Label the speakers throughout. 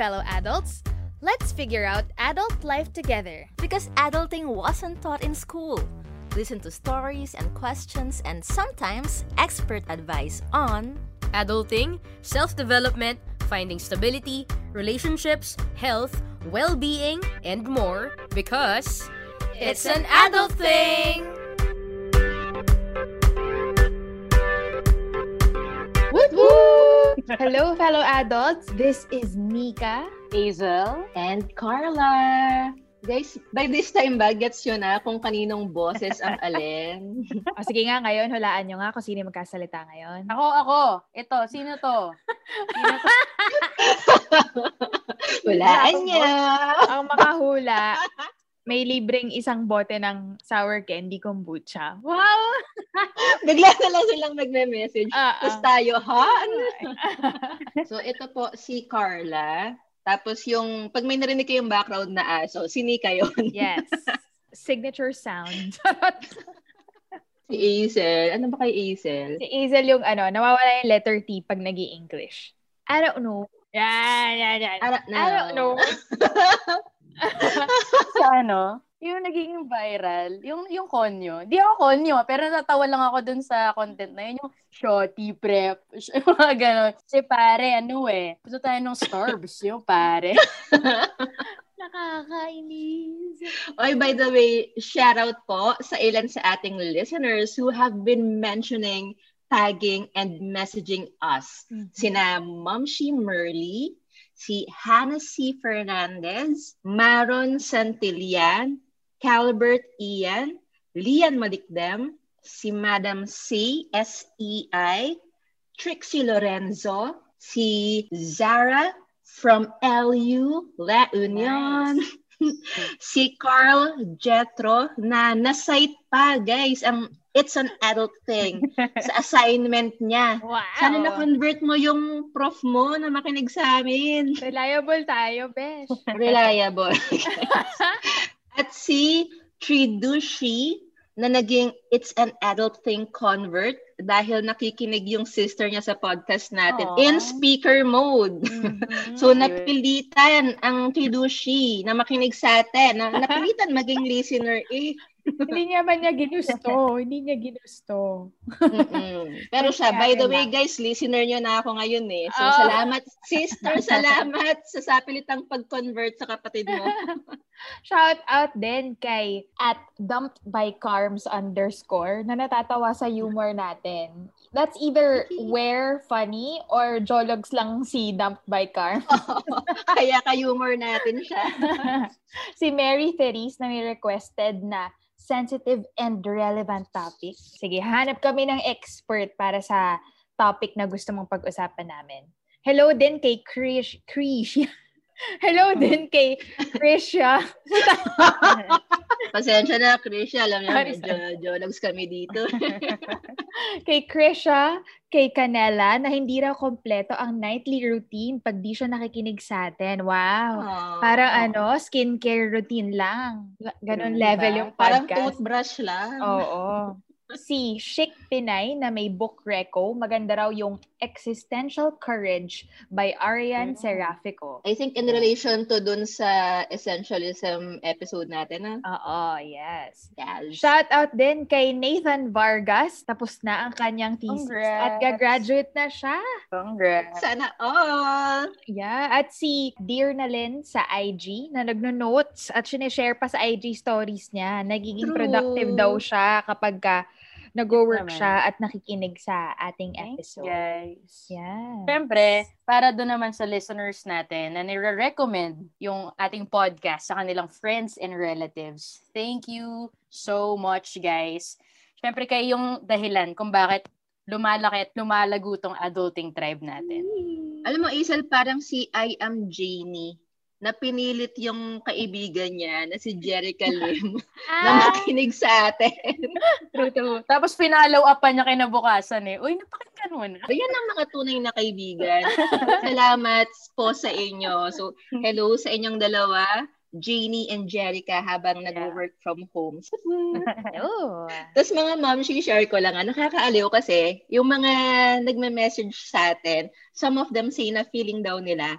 Speaker 1: Fellow adults! Let's figure out adult life together.
Speaker 2: Because adulting wasn't taught in school. Listen to stories and questions and sometimes expert advice on
Speaker 1: Adulting, self development, finding stability, relationships, health, well being, and more because it's an adult thing!
Speaker 3: Woot woot! Hello, fellow adults. This is Mika.
Speaker 4: Hazel, and Carla. Guys, by this time ba, gets yun na kung kaninong boses ang alin?
Speaker 3: O sige nga, ngayon, hulaan nyo nga kung sino magkasalita ngayon.
Speaker 4: ako, ako. Ito, sino to? Sino to? Hulaan niya.
Speaker 3: Ang makahula, may libreng isang bote ng sour candy kombucha. Wow!
Speaker 4: Bigla na lang silang nagme-message.
Speaker 3: Ah,
Speaker 4: Tapos
Speaker 3: ah.
Speaker 4: tayo, ha? Ano? so, ito po si Carla. Tapos yung, pag may narinig kayong background na aso, si Nika yun.
Speaker 3: yes. Signature sound.
Speaker 4: Si Azel. Ano ba kay Azel?
Speaker 3: si Hazel yung ano, nawawala yung letter T pag nag english I don't know. Yan, yan, yan.
Speaker 4: Ara,
Speaker 3: I don't know.
Speaker 5: sa ano, yung naging viral, yung yung konyo. Di ako konyo, pero natawa lang ako dun sa content na yun, yung shorty prep, yung mga ganon. Si pare, ano eh, gusto tayo ng starbs, yung pare.
Speaker 3: Nakakainis.
Speaker 4: Oy, by the way, shout out po sa ilan sa ating listeners who have been mentioning, tagging, and messaging us. Sina Momshi Merly, si Hannah C. Fernandez, Maron Santillan, Calbert Ian, Lian Malikdem, si Madam C. S.E.I., Trixie Lorenzo, si Zara from LU, La Union, si Carl Jetro na na-cite pa, guys, ang It's an Adult Thing sa assignment niya.
Speaker 3: Wow.
Speaker 4: Sana na-convert mo yung prof mo na makinig sa amin.
Speaker 3: Reliable tayo, besh.
Speaker 4: Reliable. At si Tridushi na naging It's an Adult Thing convert dahil nakikinig yung sister niya sa podcast natin
Speaker 5: Aw.
Speaker 4: in speaker mode.
Speaker 3: Mhm.
Speaker 4: So, napilitan ang Tridushi na makinig sa atin. Na, napilitan maging listener. Eh,
Speaker 3: Hindi niya man niya ginusto. Hindi niya ginusto.
Speaker 4: Pero siya, by the way, guys, listener nyo na ako ngayon eh. So,
Speaker 3: Oh.
Speaker 4: salamat, sister, salamat sa sapilitang pag-convert sa kapatid mo.
Speaker 3: Shout out din kay at dumped by Carms underscore na natatawa sa humor natin. That's either where funny or jologs lang si dumped by Carms.
Speaker 4: Kaya ka-humor natin siya.
Speaker 3: si Mary Therese na may requested na sensitive and relevant topic. Sige, hanap kami ng expert para sa topic na gusto mong pag-usapan namin. Hello din kay Krish. Krish. Hello din kay Krisha.
Speaker 4: Pasensya na, Krisha. Alam niyo, medyo jologs kami dito.
Speaker 3: kay Krisha, kay Canela, na hindi raw kompleto ang nightly routine pag di siya nakikinig sa atin. Wow.
Speaker 4: Aw.
Speaker 3: Parang ano, skincare routine lang.
Speaker 4: Diba?
Speaker 3: level yung
Speaker 4: Parang
Speaker 3: podcast.
Speaker 4: toothbrush lang.
Speaker 3: Oo. Si Chic Pinay na may book reco, maganda raw yung Existential Courage by Arian Serafico.
Speaker 4: I think in relation to dun sa essentialism episode natin, ah.
Speaker 3: Oo, yes.
Speaker 4: Yes.
Speaker 3: Shout out din kay Nathan Vargas. Tapos na ang kanyang thesis. At
Speaker 5: Congrats.
Speaker 3: gagraduate na siya.
Speaker 5: Congrats.
Speaker 4: Sana all.
Speaker 3: Yeah. At si Dear Nalin sa IG na nagno-notes at sinishare pa sa IG stories niya. Nagiging
Speaker 4: True.
Speaker 3: productive daw siya kapag ka nag-work siya at nakikinig sa ating
Speaker 5: Thanks,
Speaker 3: episode.
Speaker 5: guys.
Speaker 3: Yeah.
Speaker 5: Siyempre, para doon naman sa listeners natin na nire-recommend yung ating podcast sa kanilang friends and relatives. Thank you so much, guys. Siyempre, kayo yung dahilan kung bakit lumalaki at lumalago tong adulting tribe natin.
Speaker 4: Alam mo, Isel, parang si I am Janie na pinilit yung kaibigan niya na si Jerica Lim na makinig sa atin.
Speaker 5: True, true. Tapos pinalaw up pa niya kinabukasan eh. Uy, napakinggan mo na.
Speaker 4: Yan ang mga tunay na kaibigan. Salamat po sa inyo. So, hello sa inyong dalawa. Janie and Jerica habang nag-work from home.
Speaker 3: Oh.
Speaker 4: Tapos mga mom, share ko lang, ah, nakakaaliw kasi yung mga nagme-message sa atin, some of them say na feeling daw nila,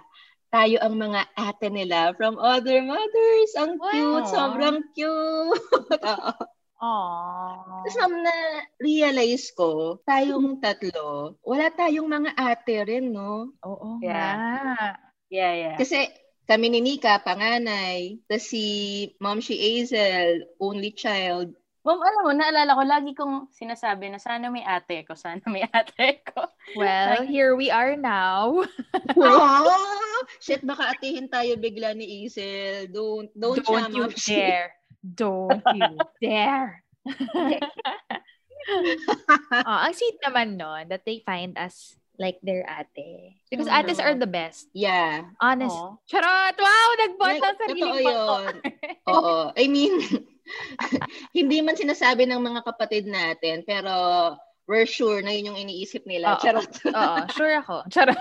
Speaker 4: tayo ang mga ate nila from other mothers. Ang cute,
Speaker 3: Wow.
Speaker 4: sobrang cute. Oo.
Speaker 3: Aww.
Speaker 4: Tapos ma'am, na-realize ko, tayong tatlo, wala tayong mga ate rin, no?
Speaker 3: Oo
Speaker 5: Yeah.
Speaker 3: nga.
Speaker 5: Yeah, yeah.
Speaker 4: Kasi kami ni Nika, panganay. Tapos si Mom si Hazel, only child.
Speaker 5: Ma'am, alam mo, naalala ko, lagi kong sinasabi na sana may ate ko, sana may ate ko.
Speaker 3: Well, here we are now.
Speaker 4: wow! Shit, baka atihin tayo bigla ni Hazel. Don't, don't,
Speaker 3: Don't you
Speaker 4: Shi.
Speaker 3: dare. Don't you dare. oh, ang sweet naman nun that they find us like their ate. Because
Speaker 5: Mhm.
Speaker 3: ates are the best.
Speaker 4: Yeah.
Speaker 3: Honest.
Speaker 5: Aw.
Speaker 3: Charot! Wow! Nagbot
Speaker 4: Like,
Speaker 3: ng sariling
Speaker 4: totoo yun. Oo. I mean, hindi man sinasabi ng mga kapatid natin, pero we're sure na yun yung iniisip nila.
Speaker 3: Oo.
Speaker 4: Charot.
Speaker 3: Oo, sure ako. Charot.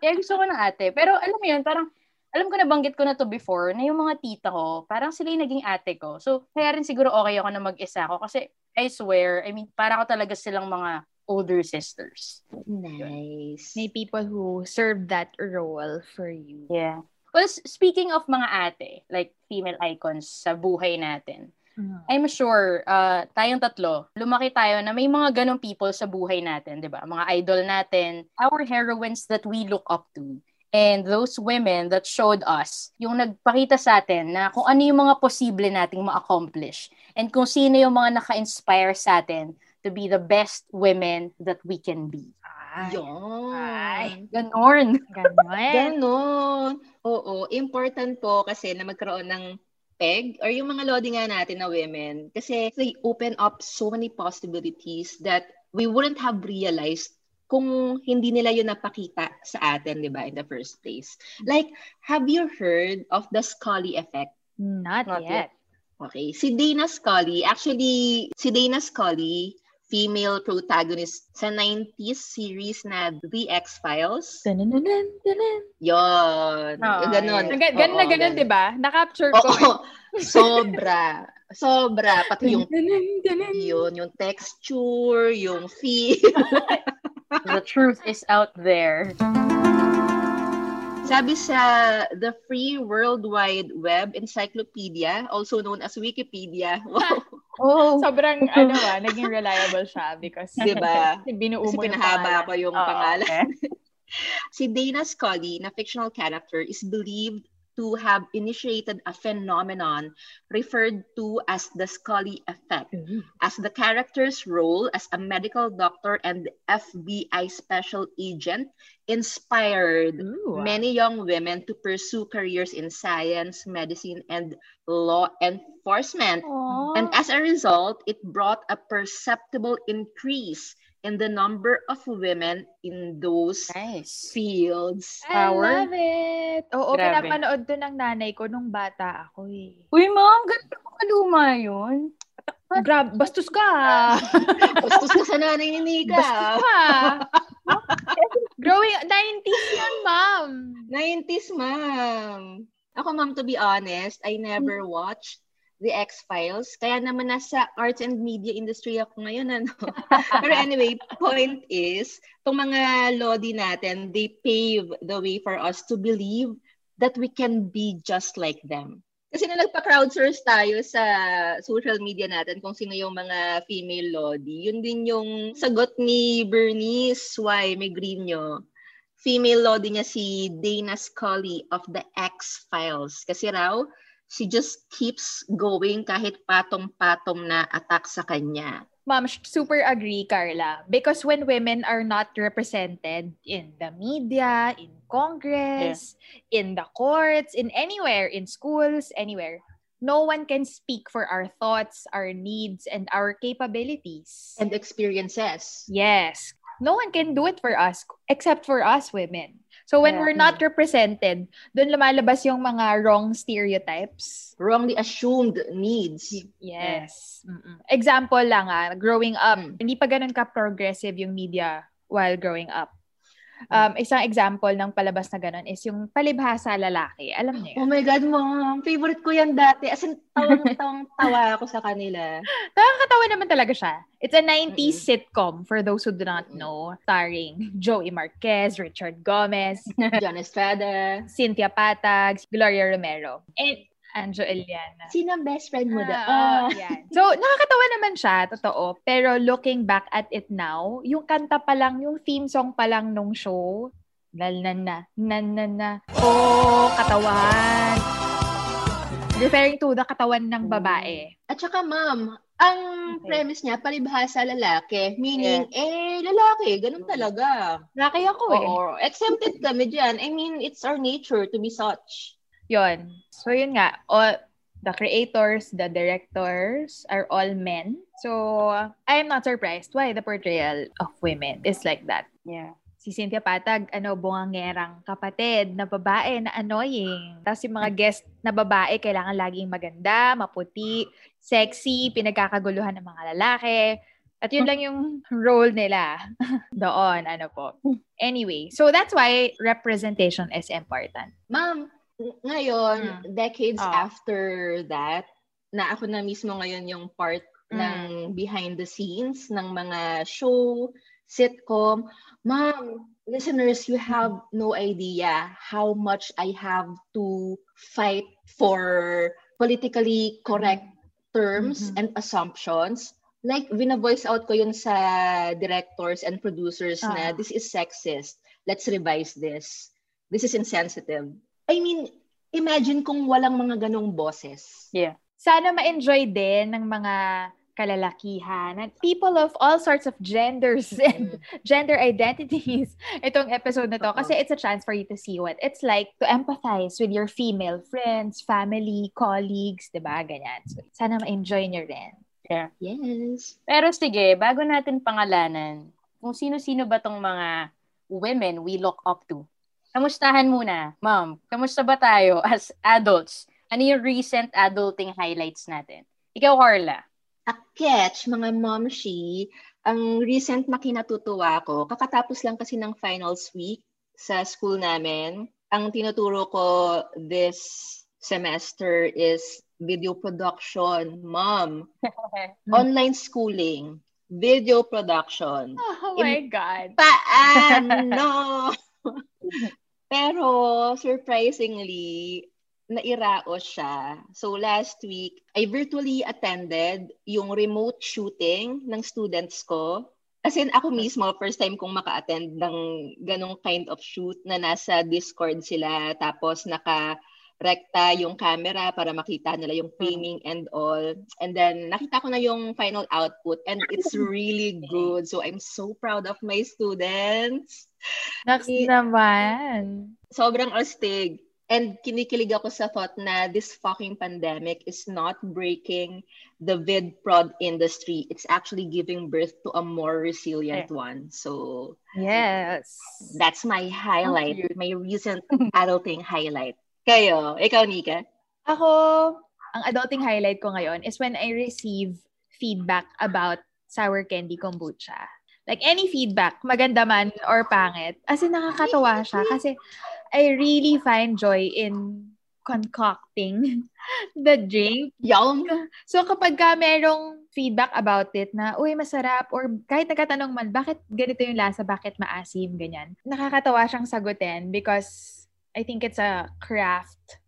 Speaker 5: Kaya gusto ko ng ate. Pero alam mo yun, parang, alam ko na banggit ko na to before, na yung mga tita ko, parang sila yung naging ate ko. So, kaya rin siguro okay ako na mag-isa ako. Kasi, I swear, I mean, para ko talaga silang mga older sisters.
Speaker 4: Nice.
Speaker 3: May people who serve that role for you.
Speaker 5: Yeah. Well, speaking of mga ate, like female icons sa buhay natin, I'm sure uh, tayong tatlo, lumaki tayo na may mga ganong people sa buhay natin, di ba? Mga idol natin, our heroines that we look up to. And those women that showed us, yung nagpakita sa atin na kung ano yung mga posible nating ma-accomplish. And kung sino yung mga naka-inspire sa atin to be the best women that we can be.
Speaker 3: Ay,
Speaker 4: Yun.
Speaker 3: Ay.
Speaker 5: Ganon.
Speaker 3: ganon.
Speaker 4: Ganon. Oo. Important po kasi na magkaroon ng peg or yung mga lodi nga natin na women kasi they open up so many possibilities that we wouldn't have realized kung hindi nila yun napakita sa atin, di ba, in the first place. Like, have you heard of the Scully effect?
Speaker 3: Not,
Speaker 5: Not
Speaker 3: yet.
Speaker 4: Okay, si Dana Scully, actually, si Dana Scully, female protagonist sa 90s series na The X-Files.
Speaker 5: Yes.
Speaker 3: Gan- Ganun na ganun,
Speaker 4: ganon.
Speaker 3: di ba? Na-capture ko.
Speaker 4: Sobra. Sobra. Pati yung yun, yung texture, yung feel.
Speaker 5: The truth is out there.
Speaker 4: Sabi sa the Free World Wide Web Encyclopedia, also known as Wikipedia. Wow.
Speaker 5: Oh,
Speaker 3: Sobrang, ano ba, naging reliable siya because
Speaker 4: Diba?
Speaker 3: binuo
Speaker 4: Kasi
Speaker 3: mo yung
Speaker 4: pinahaba ko yung
Speaker 3: Oo,
Speaker 4: pangalan.
Speaker 5: okay.
Speaker 4: Si Dana Scully, na fictional character, is believed to have initiated a phenomenon referred to as the Scully effect, as the character's role as a medical doctor and FBI special agent inspired
Speaker 3: Ooh.
Speaker 4: many young women to pursue careers in science, medicine, and law enforcement. And as a result, it brought a perceptible increase in the number of women in those
Speaker 5: Nice.
Speaker 4: fields.
Speaker 3: I
Speaker 5: Power.
Speaker 3: love it. Oo,
Speaker 5: Grabe.
Speaker 3: pinapanood to ng nanay ko nung bata ako eh.
Speaker 5: Uy, ma'am, ganito mo kaluma yun.
Speaker 3: Grab, bastos ka.
Speaker 4: Bastos ka sa nanay ni Nika.
Speaker 3: Bastos ka. Growing, 90s yun, ma'am.
Speaker 4: 90s, ma'am. Ako, ma'am, to be honest, I never watched The X-Files. Kaya naman nasa arts and media industry ako ngayon. Ano? Pero anyway, point is, itong mga lodi natin, they pave the way for us to believe that we can be just like them. Kasi na nagpa-crowdsource tayo sa social media natin kung sino yung mga female lodi, yun din yung sagot ni Bernice Y. Megrino female lodi niya si Dana Scully of the X-Files. Kasi raw, she just keeps going kahit patong-patong na attack sa kanya.
Speaker 3: Ma'am, super agree, Carla. Because when women are not represented in the media, in Congress, in the courts, in anywhere, in schools, anywhere, no one can speak for our thoughts, our needs, and our capabilities.
Speaker 4: And experiences.
Speaker 3: Yes. No one can do it for us except for us women. So when
Speaker 5: Yeah.
Speaker 3: we're not represented, doon lumalabas yung mga wrong stereotypes.
Speaker 4: Wrongly assumed needs.
Speaker 3: Yes. Mm-mm. Example lang ah, growing up,
Speaker 4: Mm.
Speaker 3: hindi pa ganun ka-progressive yung media while growing up. Um, isang example ng palabas na ganun is yung palibhasa lalaki. Alam niyo
Speaker 4: Oh
Speaker 3: yun?
Speaker 4: my God, mom. Favorite ko yan dati. As in, tawang-tawang tawa ako sa kanila.
Speaker 3: Nakakatawa naman talaga siya. It's a 90s
Speaker 4: Mm-mm.
Speaker 3: sitcom for those who do not know. Starring Joey Marquez, Richard Gomez,
Speaker 4: John Estrada.
Speaker 3: Cynthia Patag, Gloria Romero, and Anjo Eliana.
Speaker 4: Sino ang best friend mo?
Speaker 3: Ah,
Speaker 4: Ah.
Speaker 3: yan. So, nakakatawa naman siya, totoo. Pero looking back at it now, yung kanta pa lang, yung theme song pa lang nung show, lal na na, na na na, oh, katawan. Referring to the katawan ng babae.
Speaker 4: At saka, ma'am, ang
Speaker 3: Okay.
Speaker 4: premise niya, palibhasa lalaki. Meaning, eh, lalaki. Ganun talaga.
Speaker 3: Laki ako eh.
Speaker 4: Oo. Accepted kami dyan. I mean, it's our nature to be such.
Speaker 3: Yon. So, yun nga. All, the creators, the directors are all men. So, I am not surprised why the portrayal of women is like that.
Speaker 5: Yeah.
Speaker 3: si Cynthia Patag, ano, bungangerang kapatid na babae na annoying. Tapos yung mga guest na babae, kailangan laging maganda, maputi, sexy, pinagkakaguluhan ng mga lalaki. At yun lang yung role nila doon, ano po. Anyway, so that's why representation is important.
Speaker 4: Ma'am, ng- ngayon, decades
Speaker 3: Ah.
Speaker 4: after that, na ako na mismo ngayon yung part
Speaker 3: Mm.
Speaker 4: ng behind the scenes ng mga show, sitcom. Ma'am, listeners, you have no idea how much I have to fight for politically correct terms
Speaker 3: Mhm.
Speaker 4: and assumptions. Like, vina-voice out ko yun sa directors and producers na
Speaker 3: Ah.
Speaker 4: this is sexist. Let's revise this. This is insensitive. I mean, imagine kung walang mga ganong boses.
Speaker 5: Yeah.
Speaker 3: Sana ma-enjoy din ng mga kalalakihan and people of all sorts of genders and gender identities itong episode na to. Kasi it's a chance for you to see what it's like to empathize with your female friends, family, colleagues, di ba? Ganyan. So, sana ma-enjoy nyo rin.
Speaker 4: Yes.
Speaker 5: Pero sige, bago natin pangalanan, kung sino-sino ba tong mga women we look up to. Kamustahan muna, ma'am. Kamusta ba tayo as adults? Ano yung recent adulting highlights natin? Ikaw, Carla.
Speaker 4: A catch, mga momshi, ang recent na kinatutuwa ko, kakatapos lang kasi ng finals week sa school namin. Ang tinuturo ko this semester is video production. Mom, online schooling, video production.
Speaker 3: Oh
Speaker 4: my
Speaker 3: God.
Speaker 4: Paano? Pero surprisingly, nairaos siya. So last week, I virtually attended yung remote shooting ng students ko. As in, ako mismo, first time kong maka-attend ng ganong kind of shoot na nasa Discord sila, tapos naka rekta yung camera para makita nila yung framing and all. And then, nakita ko na yung final output and it's really good. So, I'm so proud of my students.
Speaker 3: Next
Speaker 4: Eh,
Speaker 3: naman.
Speaker 4: sobrang astig. And kinikilig ako sa thought na this fucking pandemic is not breaking the vid prod industry. It's actually giving birth to a more resilient one. So
Speaker 3: Yes.
Speaker 4: that's my highlight, my recent adulting highlight. Kayo, ikaw Nika?
Speaker 3: Ako, ang adulting highlight ko ngayon is when I receive feedback about sour candy kombucha. Like any feedback, maganda man or pangit, as in nakakatawa siya kasi I really find joy in concocting the drink.
Speaker 4: Yum!
Speaker 3: So kapag ka merong feedback about it na, uy, masarap, or kahit nagkatanong man, bakit ganito yung lasa, bakit maasim, ganyan. Nakakatawa siyang sagutin because I think it's a craft.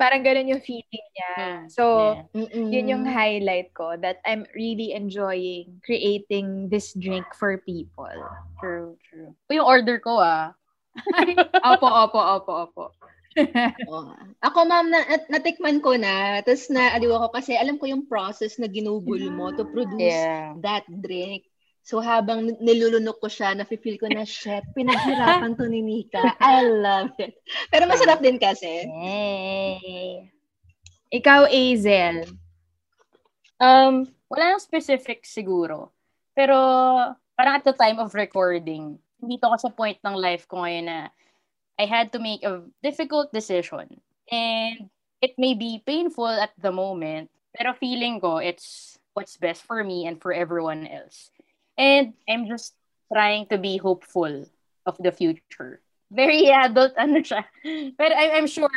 Speaker 3: Parang ganun yung feeling niya.
Speaker 5: Mm,
Speaker 3: So,
Speaker 5: yeah.
Speaker 4: Mm-mm.
Speaker 3: yun yung highlight ko that I'm really enjoying creating this drink for people.
Speaker 5: True, true. Ito yung order ko, ah.
Speaker 3: opo, opo, opo, opo.
Speaker 4: Oo. Ako, ma'am, na, nat- natikman ko na. Tapos naaliw ako kasi alam ko yung process na ginugol mo to produce
Speaker 5: Yeah.
Speaker 4: that drink. So habang nilulunok ko siya, nafe-feel ko na, shit, pinaghirapan to ni Nika. I love it. Pero masarap din kasi.
Speaker 3: Yay! Ikaw, Azel.
Speaker 5: Um, wala nang specific siguro. Pero parang at the time of recording, dito ako sa point ng life ko ngayon na I had to make a difficult decision. And it may be painful at the moment, pero feeling ko it's what's best for me and for everyone else. And I'm just trying to be hopeful of the future. Very adult ano siya. Pero I- I'm sure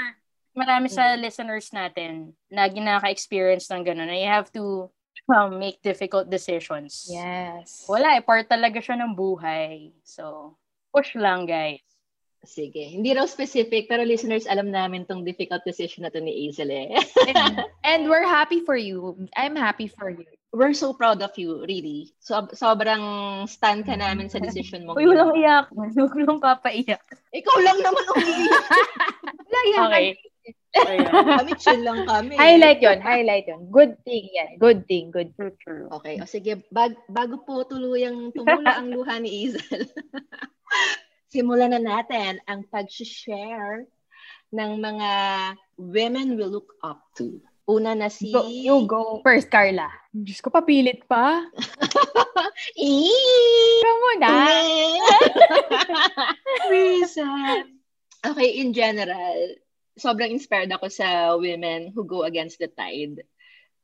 Speaker 5: marami sa listeners natin na ginaka-experience ng ganun. Na you have to um, make difficult decisions.
Speaker 3: Yes.
Speaker 5: Wala eh, part talaga siya ng buhay. So, push lang guys.
Speaker 4: Sige. Hindi raw specific, pero listeners, alam namin tong difficult decision na to ni Hazel eh.
Speaker 3: and, and we're happy for you. I'm happy for you.
Speaker 4: We're so proud of you, really. So, sobrang stand ka namin sa decision mo.
Speaker 5: Uy, walang iyak. Huwag lang papaiyak.
Speaker 4: Ikaw lang naman umiiyak.
Speaker 3: Wala yan.
Speaker 5: Okay.
Speaker 4: Kami chill lang kami.
Speaker 3: Highlight yon, highlight yon. Good thing yan. Good thing, good
Speaker 5: True, true.
Speaker 4: Okay, o sige, bag, bago po tuluyang tumula ang luha ni Hazel. simulan na natin ang pag-share ng mga women we look up to. Una na si...
Speaker 3: Go, you go first, Carla. Diyos ko, papilit pa.
Speaker 4: Eee!
Speaker 3: Ikaw muna.
Speaker 4: Reason. Okay, in general, sobrang inspired ako sa women who go against the tide.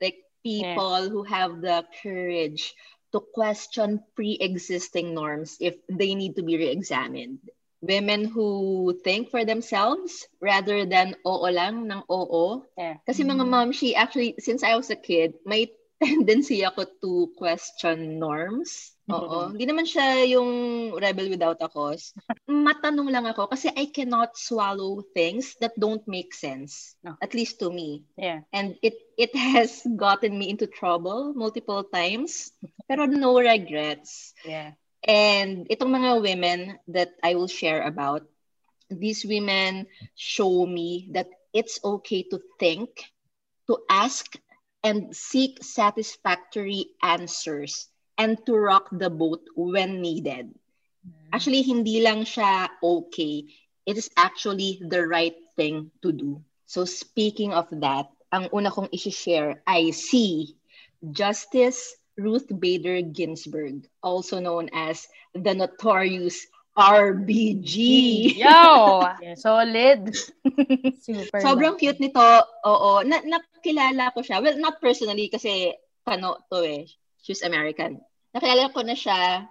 Speaker 4: Like, people who have the courage to question pre-existing norms if they need to be re-examined. Women who think for themselves rather than oo lang ng oo.
Speaker 5: Yeah.
Speaker 4: Kasi mga mom, she actually, since I was a kid, may tendency ako to question norms. Oo. Hindi naman siya yung rebel without a cause. Matanong lang ako kasi I cannot swallow things that don't make sense.
Speaker 5: No.
Speaker 4: At least to me.
Speaker 5: Yeah.
Speaker 4: And it it has gotten me into trouble multiple times. Pero no regrets.
Speaker 5: Yeah.
Speaker 4: And itong mga women that I will share about, these women show me that it's okay to think, to ask, and seek satisfactory answers, and to rock the boat when needed. Actually, hindi lang siya okay. It is actually the right thing to do. So speaking of that, ang una kong isi-share ay si Justice Ruth Bader Ginsburg, also known as the notorious RBG.
Speaker 3: Yo!
Speaker 5: Solid.
Speaker 3: Super.
Speaker 4: Sobrang cute nito. Oo. Na nakilala ko siya. Well, not personally kasi kano to eh. She's American. Nakilala ko na siya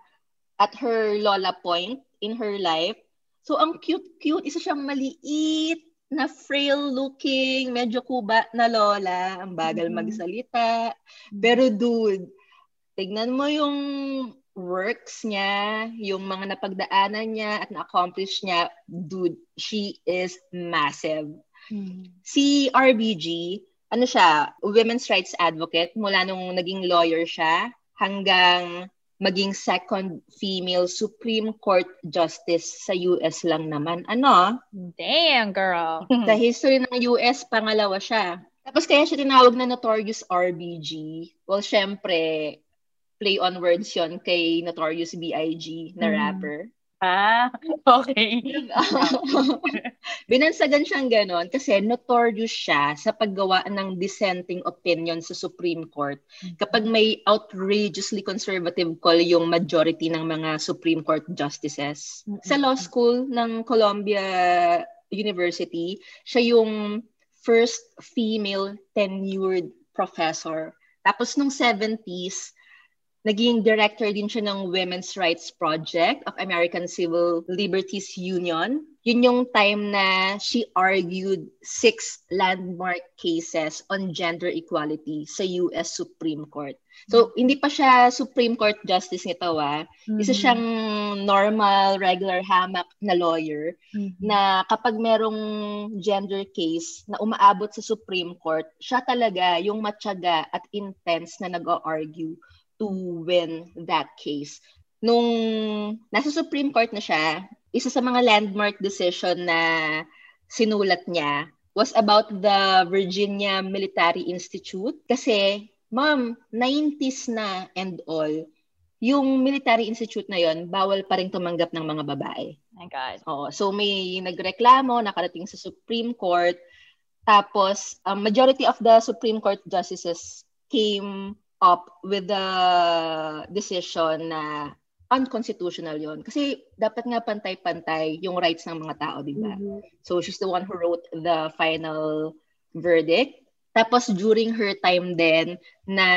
Speaker 4: at her Lola point in her life. So, ang cute-cute. Isa siyang maliit na frail looking, medyo kuba na lola. Ang bagal
Speaker 3: Mhm.
Speaker 4: magsalita. Pero dude, tignan mo yung works niya, yung mga napagdaanan niya at na-accomplish niya, dude, she is massive.
Speaker 3: Hmm.
Speaker 4: Si RBG, ano siya, women's rights advocate mula nung naging lawyer siya hanggang maging second female Supreme Court Justice sa US lang naman. Ano?
Speaker 3: Damn, girl.
Speaker 4: Sa history ng US, pangalawa siya. Tapos kaya siya tinawag na Notorious RBG. Well, syempre, play on words yon kay Notorious B.I.G. na
Speaker 3: Mm.
Speaker 4: rapper.
Speaker 5: ah, okay.
Speaker 4: Binansagan siyang ganon kasi notorious siya sa paggawa ng dissenting opinion sa Supreme Court kapag may outrageously conservative call yung majority ng mga Supreme Court justices. Sa law school ng Columbia University, siya yung first female tenured professor. Tapos nung 70s, naging director din siya ng Women's Rights Project of American Civil Liberties Union. Yun yung time na she argued six landmark cases on gender equality sa US Supreme Court. So, hindi pa siya Supreme Court Justice nito, ah. Isa siyang normal, regular hamak na lawyer
Speaker 3: Mhm.
Speaker 4: na kapag merong gender case na umaabot sa Supreme Court, siya talaga yung matyaga at intense na nag-argue to win that case. Nung nasa Supreme Court na siya, isa sa mga landmark decision na sinulat niya was about the Virginia Military Institute kasi ma'am, 90s na and all, yung military institute na yon bawal pa rin tumanggap ng mga babae.
Speaker 3: my God.
Speaker 4: Oo. So may nagreklamo, nakarating sa Supreme Court, Tapos, um, majority of the Supreme Court justices came up with the decision na unconstitutional yon Kasi dapat nga pantay-pantay yung rights ng mga tao, di ba? Mm-hmm. So, she's the one who wrote the final verdict. Tapos, during her time then, na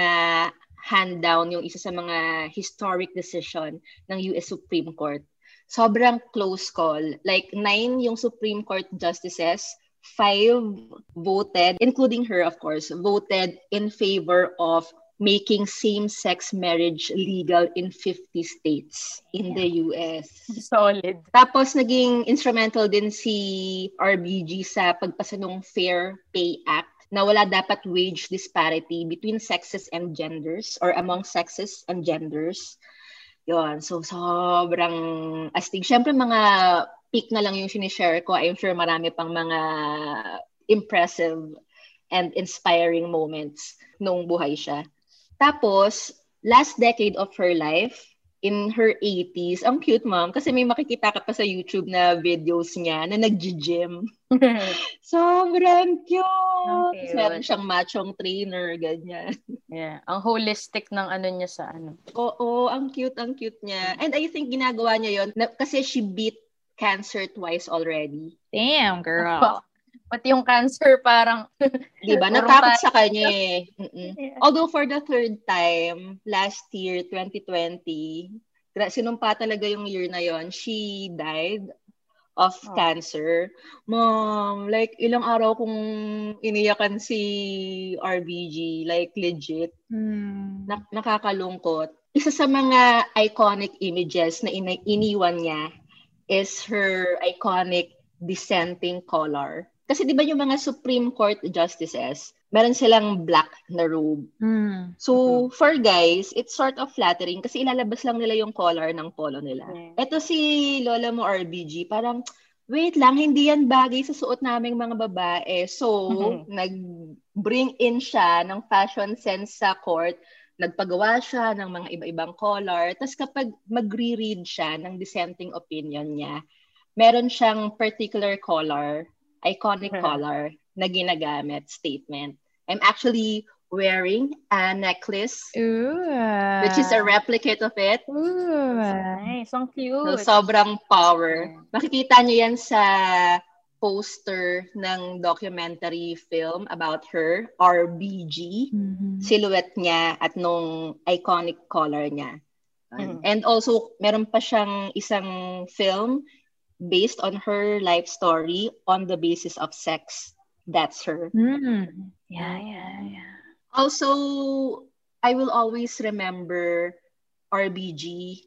Speaker 4: hand down yung isa sa mga historic decision ng US Supreme Court. Sobrang close call. Like, nine yung Supreme Court justices, five voted, including her, of course, voted in favor of making same-sex marriage legal in 50 states in yeah. the US.
Speaker 5: Solid.
Speaker 4: Tapos naging instrumental din si RBG sa pagpasa ng Fair Pay Act na wala dapat wage disparity between sexes and genders or among sexes and genders. Yon, so sobrang astig. Siyempre mga peak na lang yung sinishare ko. I'm sure marami pang mga impressive and inspiring moments nung buhay siya. Tapos, last decade of her life, in her 80s, ang cute mom, kasi may makikita ka pa sa YouTube na videos niya na nag-gym. Sobrang cute! Okay, Meron siyang machong trainer, ganyan.
Speaker 5: Yeah, ang holistic ng ano niya sa ano.
Speaker 4: Oo, ang cute, ang cute niya. And I think ginagawa niya yon kasi she beat cancer twice already.
Speaker 3: Damn, girl.
Speaker 5: Pati yung cancer parang...
Speaker 4: Di ba? Natakot sa kanya eh. Although for the third time, last year, 2020, sinumpa talaga yung year na yon she died of oh. cancer. Mom, like ilang araw kong iniyakan si RBG, like legit. Mm. Na- nakakalungkot. Isa sa mga iconic images na ina- iniwan niya is her iconic dissenting collar. Kasi di ba yung mga Supreme Court justices, meron silang black na robe. Mm. So, mm-hmm. for guys, it's sort of flattering kasi ilalabas lang nila yung collar ng polo nila. Yeah. Ito si Lola mo RBG, parang, wait lang, hindi yan bagay sa suot naming mga babae. So, mm-hmm. nag-bring in siya ng fashion sense sa court, nagpagawa siya ng mga iba-ibang collar. Tapos kapag magre-read siya ng dissenting opinion niya, meron siyang particular collar iconic mm-hmm. color na ginagamit statement. I'm actually wearing a necklace Ooh. which is a replicate of it.
Speaker 5: Ooh, nice. Ang cute.
Speaker 4: So, sobrang power. Makikita niyo yan sa poster ng documentary film about her, RBG, mm-hmm. silhouette niya at nung iconic color niya. Mm-hmm. And also, meron pa siyang isang film based on her life story on the basis of sex. That's her.
Speaker 3: Mm. Yeah, yeah, yeah.
Speaker 4: Also, I will always remember RBG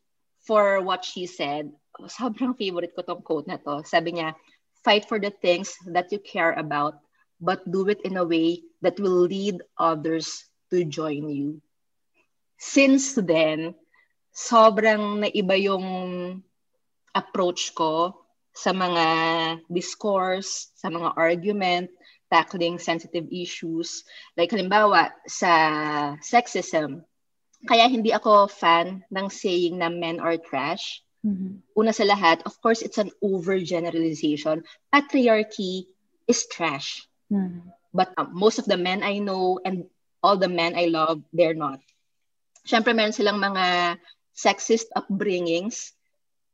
Speaker 4: for what she said. Sobrang favorite ko tong quote na to. Sabi niya, fight for the things that you care about, but do it in a way that will lead others to join you. Since then, sobrang naiba yung approach ko sa mga discourse, sa mga argument, tackling sensitive issues. Like halimbawa, sa sexism, kaya hindi ako fan ng saying na men are trash. Mm-hmm. Una sa lahat, of course, it's an overgeneralization. Patriarchy is trash. Mm-hmm. But um, most of the men I know and all the men I love, they're not. Siyempre, meron silang mga sexist upbringings,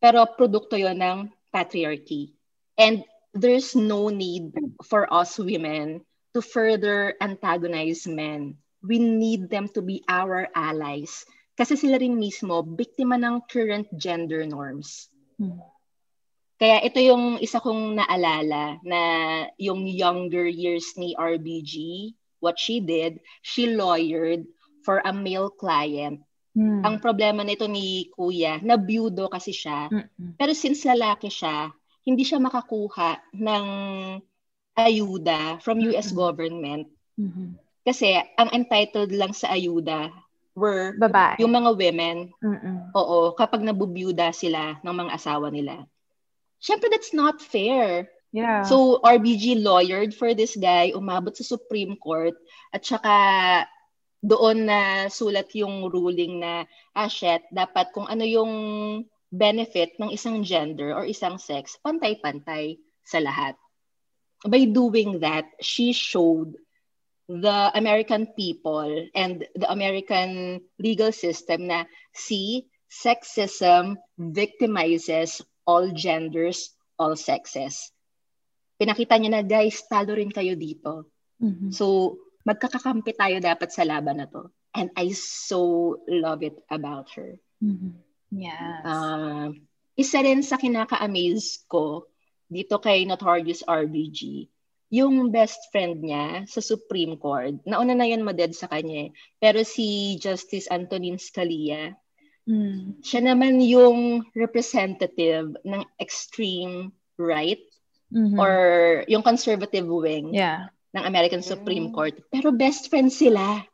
Speaker 4: pero produkto yon ng patriarchy. And there's no need for us women to further antagonize men. We need them to be our allies. Kasi sila rin mismo, biktima ng current gender norms. Hmm. Kaya ito yung isa kong naalala na yung younger years ni RBG, what she did, she lawyered for a male client. Hmm. Ang problema nito ni Kuya, na byudo kasi siya. Mm-mm. Pero since lalaki siya, hindi siya makakuha ng ayuda from US mm-hmm. government. Mm-hmm. Kasi ang entitled lang sa ayuda were
Speaker 3: Babae.
Speaker 4: yung mga women. Mm-mm. Oo, kapag nabubiyuda sila ng mga asawa nila. Siyempre, that's not fair.
Speaker 3: Yeah.
Speaker 4: So, RBG lawyered for this guy, umabot sa Supreme Court, at saka doon na sulat yung ruling na, ah, shit, dapat kung ano yung benefit ng isang gender or isang sex, pantay-pantay sa lahat. by doing that, she showed the American people and the American legal system na see sexism victimizes all genders, all sexes. Pinakita niya na, guys, talo rin kayo dito.
Speaker 3: Mhm.
Speaker 4: So, magkakakampi tayo dapat sa laban na to. And I so love it about her.
Speaker 3: Mhm. Yes.
Speaker 4: Uh, isa rin sa kinaka-amaze ko dito kay Notorious RBG, yung best friend niya sa Supreme Court. Nauna na yun maded sa kanya. eh. Pero si Justice Antonin Scalia,
Speaker 3: Mm.
Speaker 4: siya naman yung representative ng extreme right
Speaker 3: Mhm.
Speaker 4: or yung conservative wing
Speaker 3: yeah.
Speaker 4: Ng American Supreme Court. Pero best friends sila.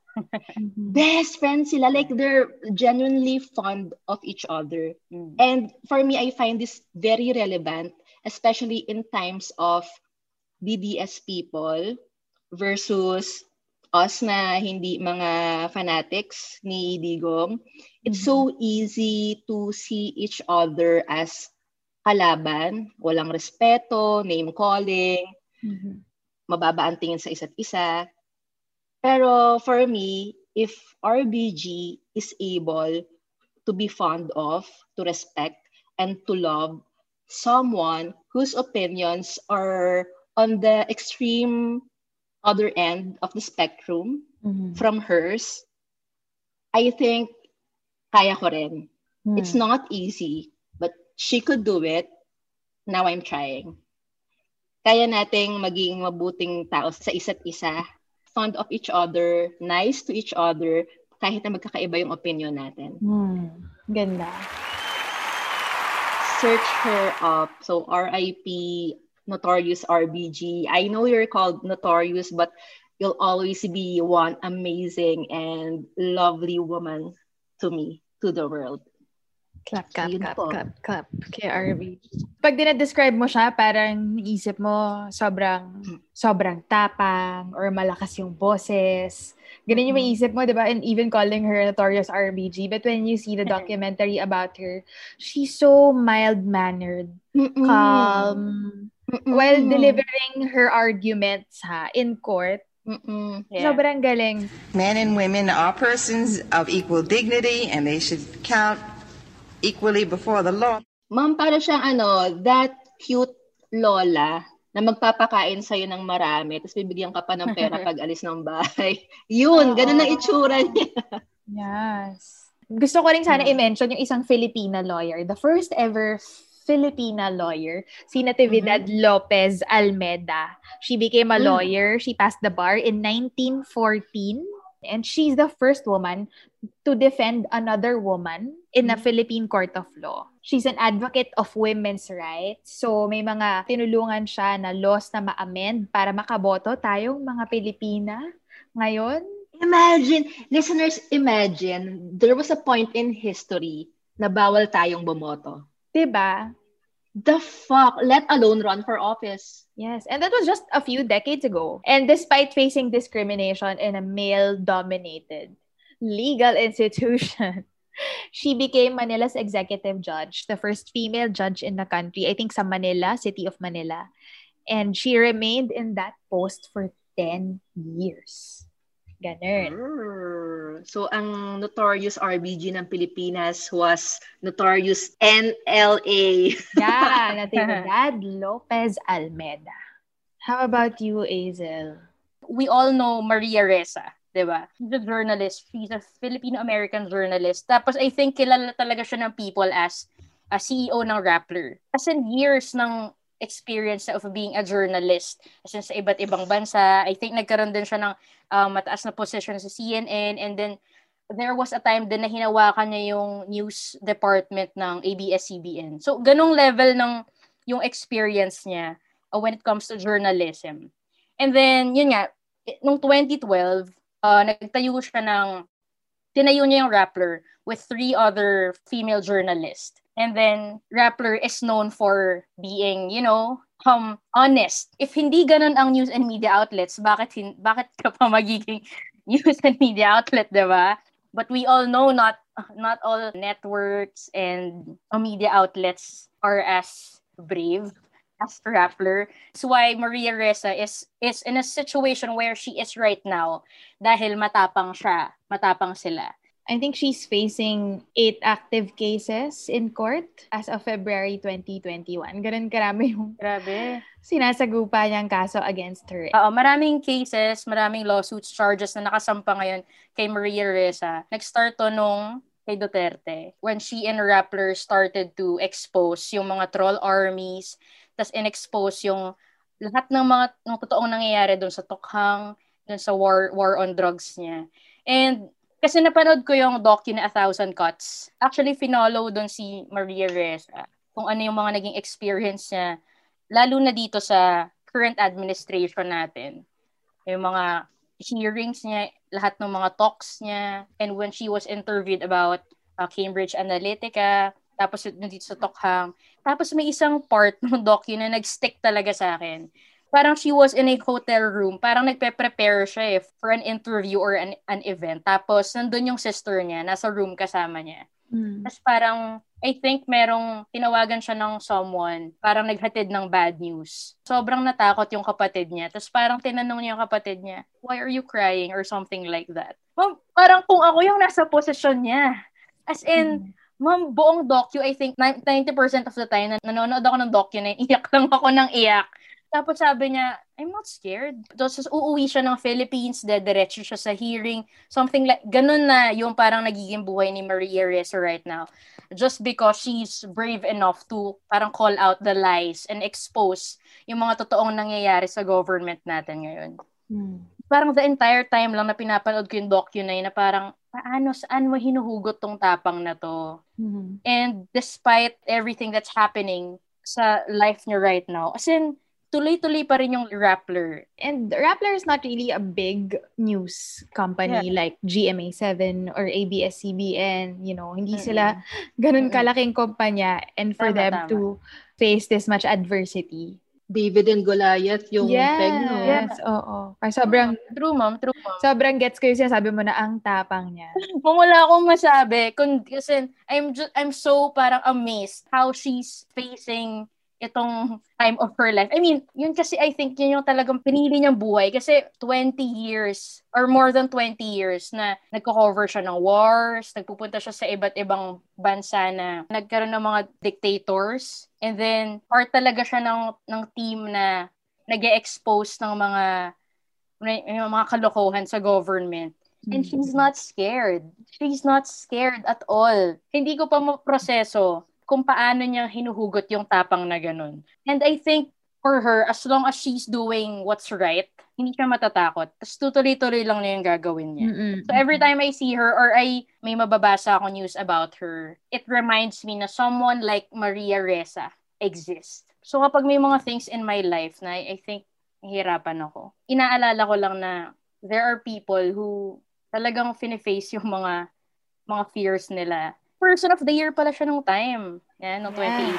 Speaker 3: Mhm.
Speaker 4: Best friends sila. Like, they're genuinely fond of each other.
Speaker 5: Mm.
Speaker 4: And for me, I find this very relevant, especially in times of DDS people versus us na hindi mga fanatics ni Digong. It's so easy to see each other as kalaban, walang respeto, name calling,
Speaker 3: Mhm.
Speaker 4: Mababa ang tingin sa isa't isa. Pero for me, if RBG is able to be fond of, to respect, and to love someone whose opinions are on the extreme other end of the spectrum
Speaker 3: Mhm.
Speaker 4: from hers, I think kaya ko rin.
Speaker 3: Mm.
Speaker 4: It's not easy, but she could do it. Now I'm trying. Kaya nating maging mabuting tao sa isa't isa, fond of each other, nice to each other, kahit na magkakaiba yung opinion natin.
Speaker 3: Hmm. Ganda.
Speaker 4: Search her up. So, RIP, Notorious RBG. I know you're called Notorious, but you'll always be one amazing and lovely woman to me, to the world.
Speaker 3: Clap, clap,
Speaker 4: Ayun
Speaker 3: clap,
Speaker 4: po.
Speaker 3: clap, clap. Kay RB. Pag dinadescribe mo siya, parang isip mo sobrang, sobrang tapang or malakas yung boses. Ganun yung maisip mo, di ba? And even calling her Notorious RBG. But when you see the documentary about her, she's so mild-mannered,
Speaker 4: Mm-mm.
Speaker 3: calm,
Speaker 4: Mm-mm.
Speaker 3: while delivering her arguments ha, in court.
Speaker 4: Mm-mm.
Speaker 5: Yeah.
Speaker 3: Sobrang galing.
Speaker 6: Men and women are persons of equal dignity and they should count equally before the law.
Speaker 4: Ma'am, para siyang ano, that cute lola na magpapakain sa'yo ng marami, tapos bibigyan ka pa ng pera pag alis ng bahay. Yun, ganun ang itsura niya.
Speaker 3: Yes. Gusto ko rin sana i-mention yung isang Filipina lawyer. The first ever Filipina lawyer, si Natividad Lopez Almeda. She became a
Speaker 4: Mm.
Speaker 3: lawyer. She passed the bar in 1914. And she's the first woman to defend another woman in a Philippine court of law. She's an advocate of women's rights. So may mga tinulungan siya na laws na ma-amend para makaboto tayong mga Pilipina ngayon.
Speaker 4: Imagine, listeners, imagine, there was a point in history na bawal tayong bumoto.
Speaker 3: 'Di ba?
Speaker 4: The fuck? Let alone run for office.
Speaker 3: Yes, and that was just a few decades ago. And despite facing discrimination in a male-dominated legal institution, she became Manila's executive judge, the first female judge in the country, I think sa Manila, city of Manila. And she remained in that post for 10 years. Ganun.
Speaker 4: Brr. So, ang notorious RBG ng Pilipinas was notorious NLA.
Speaker 3: Yeah, Natividad Lopez Almeda. How about you, Azel?
Speaker 5: we all know Maria Ressa, 'di ba? She's a journalist. She's a Filipino-American journalist. Tapos I think kilala talaga siya ng people as a CEO ng Rappler. As in years ng experience of being a journalist as in sa iba't ibang bansa. I think nagkaroon din siya ng um, mataas na position sa CNN and then there was a time din na hinawakan niya yung news department ng ABS-CBN. So, ganong level ng yung experience niya uh, when it comes to journalism. And then, yun nga, eh, nung 2012, uh, nagtayo siya ng, tinayo niya yung Rappler with three other female journalists. And then, Rappler is known for being, you know, um, honest. If hindi ganun ang news and media outlets, bakit, hin- bakit ka pa magiging news and media outlet, di ba? But we all know not not all networks and media outlets are as brave as Rappler. That's why Maria Ressa is is in a situation where she is right now dahil matapang siya, matapang sila.
Speaker 3: I think she's facing eight active cases in court as of February 2021. Ganun karami yung
Speaker 5: Grabe.
Speaker 3: sinasagupa niyang kaso against her.
Speaker 5: Oo, maraming cases, maraming lawsuits, charges na nakasampa ngayon kay Maria Ressa. Nag-start to nung kay Duterte when she and Rappler started to expose yung mga troll armies, tas in-expose yung lahat ng mga ng totoong nangyayari doon sa Tokhang, doon sa war war on drugs niya. And kasi napanood ko yung docu na A Thousand Cuts. Actually, finollow doon si Maria Reza kung ano yung mga naging experience niya, lalo na dito sa current administration natin. Yung mga hearings niya, lahat ng mga talks niya, and when she was interviewed about uh, Cambridge Analytica, tapos dito sa Tokhang. Tapos may isang part ng docu na nag-stick talaga sa akin parang she was in a hotel room. Parang nagpe-prepare siya eh, for an interview or an, an event. Tapos, nandun yung sister niya, nasa room kasama niya.
Speaker 3: Mm.
Speaker 5: Tapos parang, I think merong tinawagan siya ng someone, parang naghatid ng bad news. Sobrang natakot yung kapatid niya. Tapos parang tinanong niya yung kapatid niya, why are you crying? Or something like that. Ma'am, parang kung ako yung nasa posisyon niya. As in, mm. Ma'am, buong docu, I think 90% of the time, na nanonood ako ng docu na iyak lang ako ng iyak. Tapos sabi niya, I'm not scared. Tapos uuwi siya ng Philippines, dediretso siya sa hearing. Something like, ganun na yung parang nagiging buhay ni Maria Ressa right now. Just because she's brave enough to parang call out the lies and expose yung mga totoong nangyayari sa government natin ngayon.
Speaker 3: Hmm.
Speaker 5: Parang the entire time lang na pinapanood ko yung docu na yun na parang, paano, saan mo hinuhugot tong tapang na to?
Speaker 3: Hmm.
Speaker 5: And despite everything that's happening sa life niya right now, as in, tuloy-tuloy pa rin yung Rappler.
Speaker 3: And Rappler is not really a big news company
Speaker 5: Yeah.
Speaker 3: like GMA7 or ABS-CBN. You know, hindi
Speaker 5: Mm-mm.
Speaker 3: sila ganun kalaking kumpanya and for
Speaker 5: Tama,
Speaker 3: them
Speaker 5: tama.
Speaker 3: to face this much adversity.
Speaker 4: David and Goliath yung
Speaker 3: yes,
Speaker 4: peg, no?
Speaker 3: Yes, oo. Kaya sobrang,
Speaker 5: True, ma'am. True, ma'am.
Speaker 3: sobrang gets ko yung sinasabi mo na ang tapang niya.
Speaker 5: Kung wala akong masabi, kun, kasi I'm, just, I'm so parang amazed how she's facing itong time of her life. I mean, yun kasi I think yun yung talagang pinili niyang buhay kasi 20 years or more than 20 years na nagko-cover siya ng wars, nagpupunta siya sa iba't ibang bansa na nagkaroon ng mga dictators and then part talaga siya ng ng team na nag expose ng mga yung mga kalokohan sa government. And she's not scared. She's not scared at all. Hindi ko pa maproseso kung paano niya hinuhugot yung tapang na ganun. And I think for her, as long as she's doing what's right, hindi siya matatakot. Tapos tutuloy-tuloy lang niya yung gagawin niya.
Speaker 3: Mm-mm.
Speaker 5: So every time I see her or I may mababasa ako news about her, it reminds me na someone like Maria Ressa exists. So kapag may mga things in my life na I think hirapan ako, inaalala ko lang na there are people who talagang finiface yung mga mga fears nila. Person of the year pala siya nung time. Yan, nung 2018.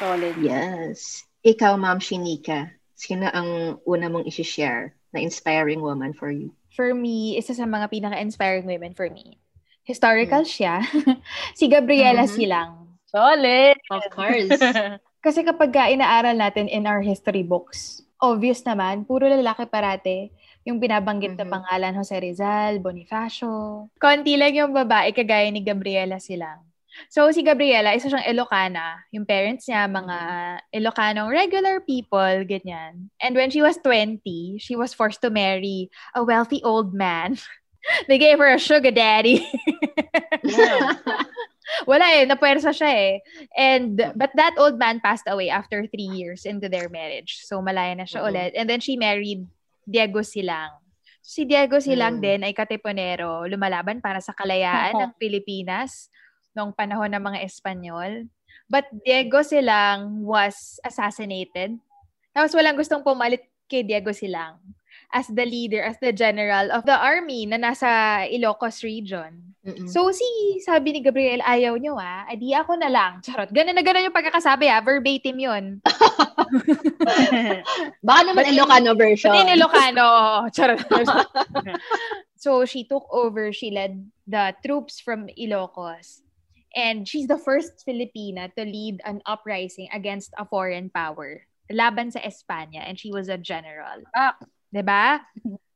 Speaker 5: Solid.
Speaker 4: Yes. Ikaw, Ma'am Shinika, sino ang una mong isi-share na inspiring woman for you?
Speaker 3: For me, isa sa mga pinaka-inspiring women for me. Historical siya. si Gabriela
Speaker 4: Mhm.
Speaker 3: Silang.
Speaker 5: Solid!
Speaker 4: Of course.
Speaker 3: Kasi kapag ka inaaral natin in our history books, obvious naman, puro lalaki parate. Yung binabanggit na
Speaker 4: Mhm.
Speaker 3: pangalan, Jose Rizal, Bonifacio. Konti lang yung babae kagaya ni Gabriela Silang. So, si Gabriela, isa siyang Ilocana. Yung parents niya, mga Ilocanong regular people, ganyan. And when she was 20, she was forced to marry a wealthy old man. They gave her a sugar daddy. Wala eh, napuwersa siya eh. And, but that old man passed away after three years into their marriage. So, malaya na siya
Speaker 4: Oo.
Speaker 3: ulit. And then she married Diego Silang. Si Diego Silang
Speaker 4: Mm.
Speaker 3: din ay katipunero, lumalaban para sa kalayaan ng Pilipinas noong panahon ng mga Espanyol. But Diego Silang was assassinated. Tapos walang gustong pumalit kay Diego Silang as the leader, as the general of the army na nasa Ilocos region.
Speaker 4: Mm-mm.
Speaker 3: So, si, sabi ni Gabriel, ayaw nyo ah, adi ako na lang. Charot. Ganun na ganun yung pagkakasabi ah, verbatim yun.
Speaker 4: Baka naman
Speaker 3: But in-
Speaker 4: Ilocano version.
Speaker 3: Pati in Ilocano. Charot. so, she took over, she led the troops from Ilocos. And she's the first Filipina to lead an uprising against a foreign power. Laban sa Espanya. And she was a general.
Speaker 5: Ah.
Speaker 3: 'Di ba?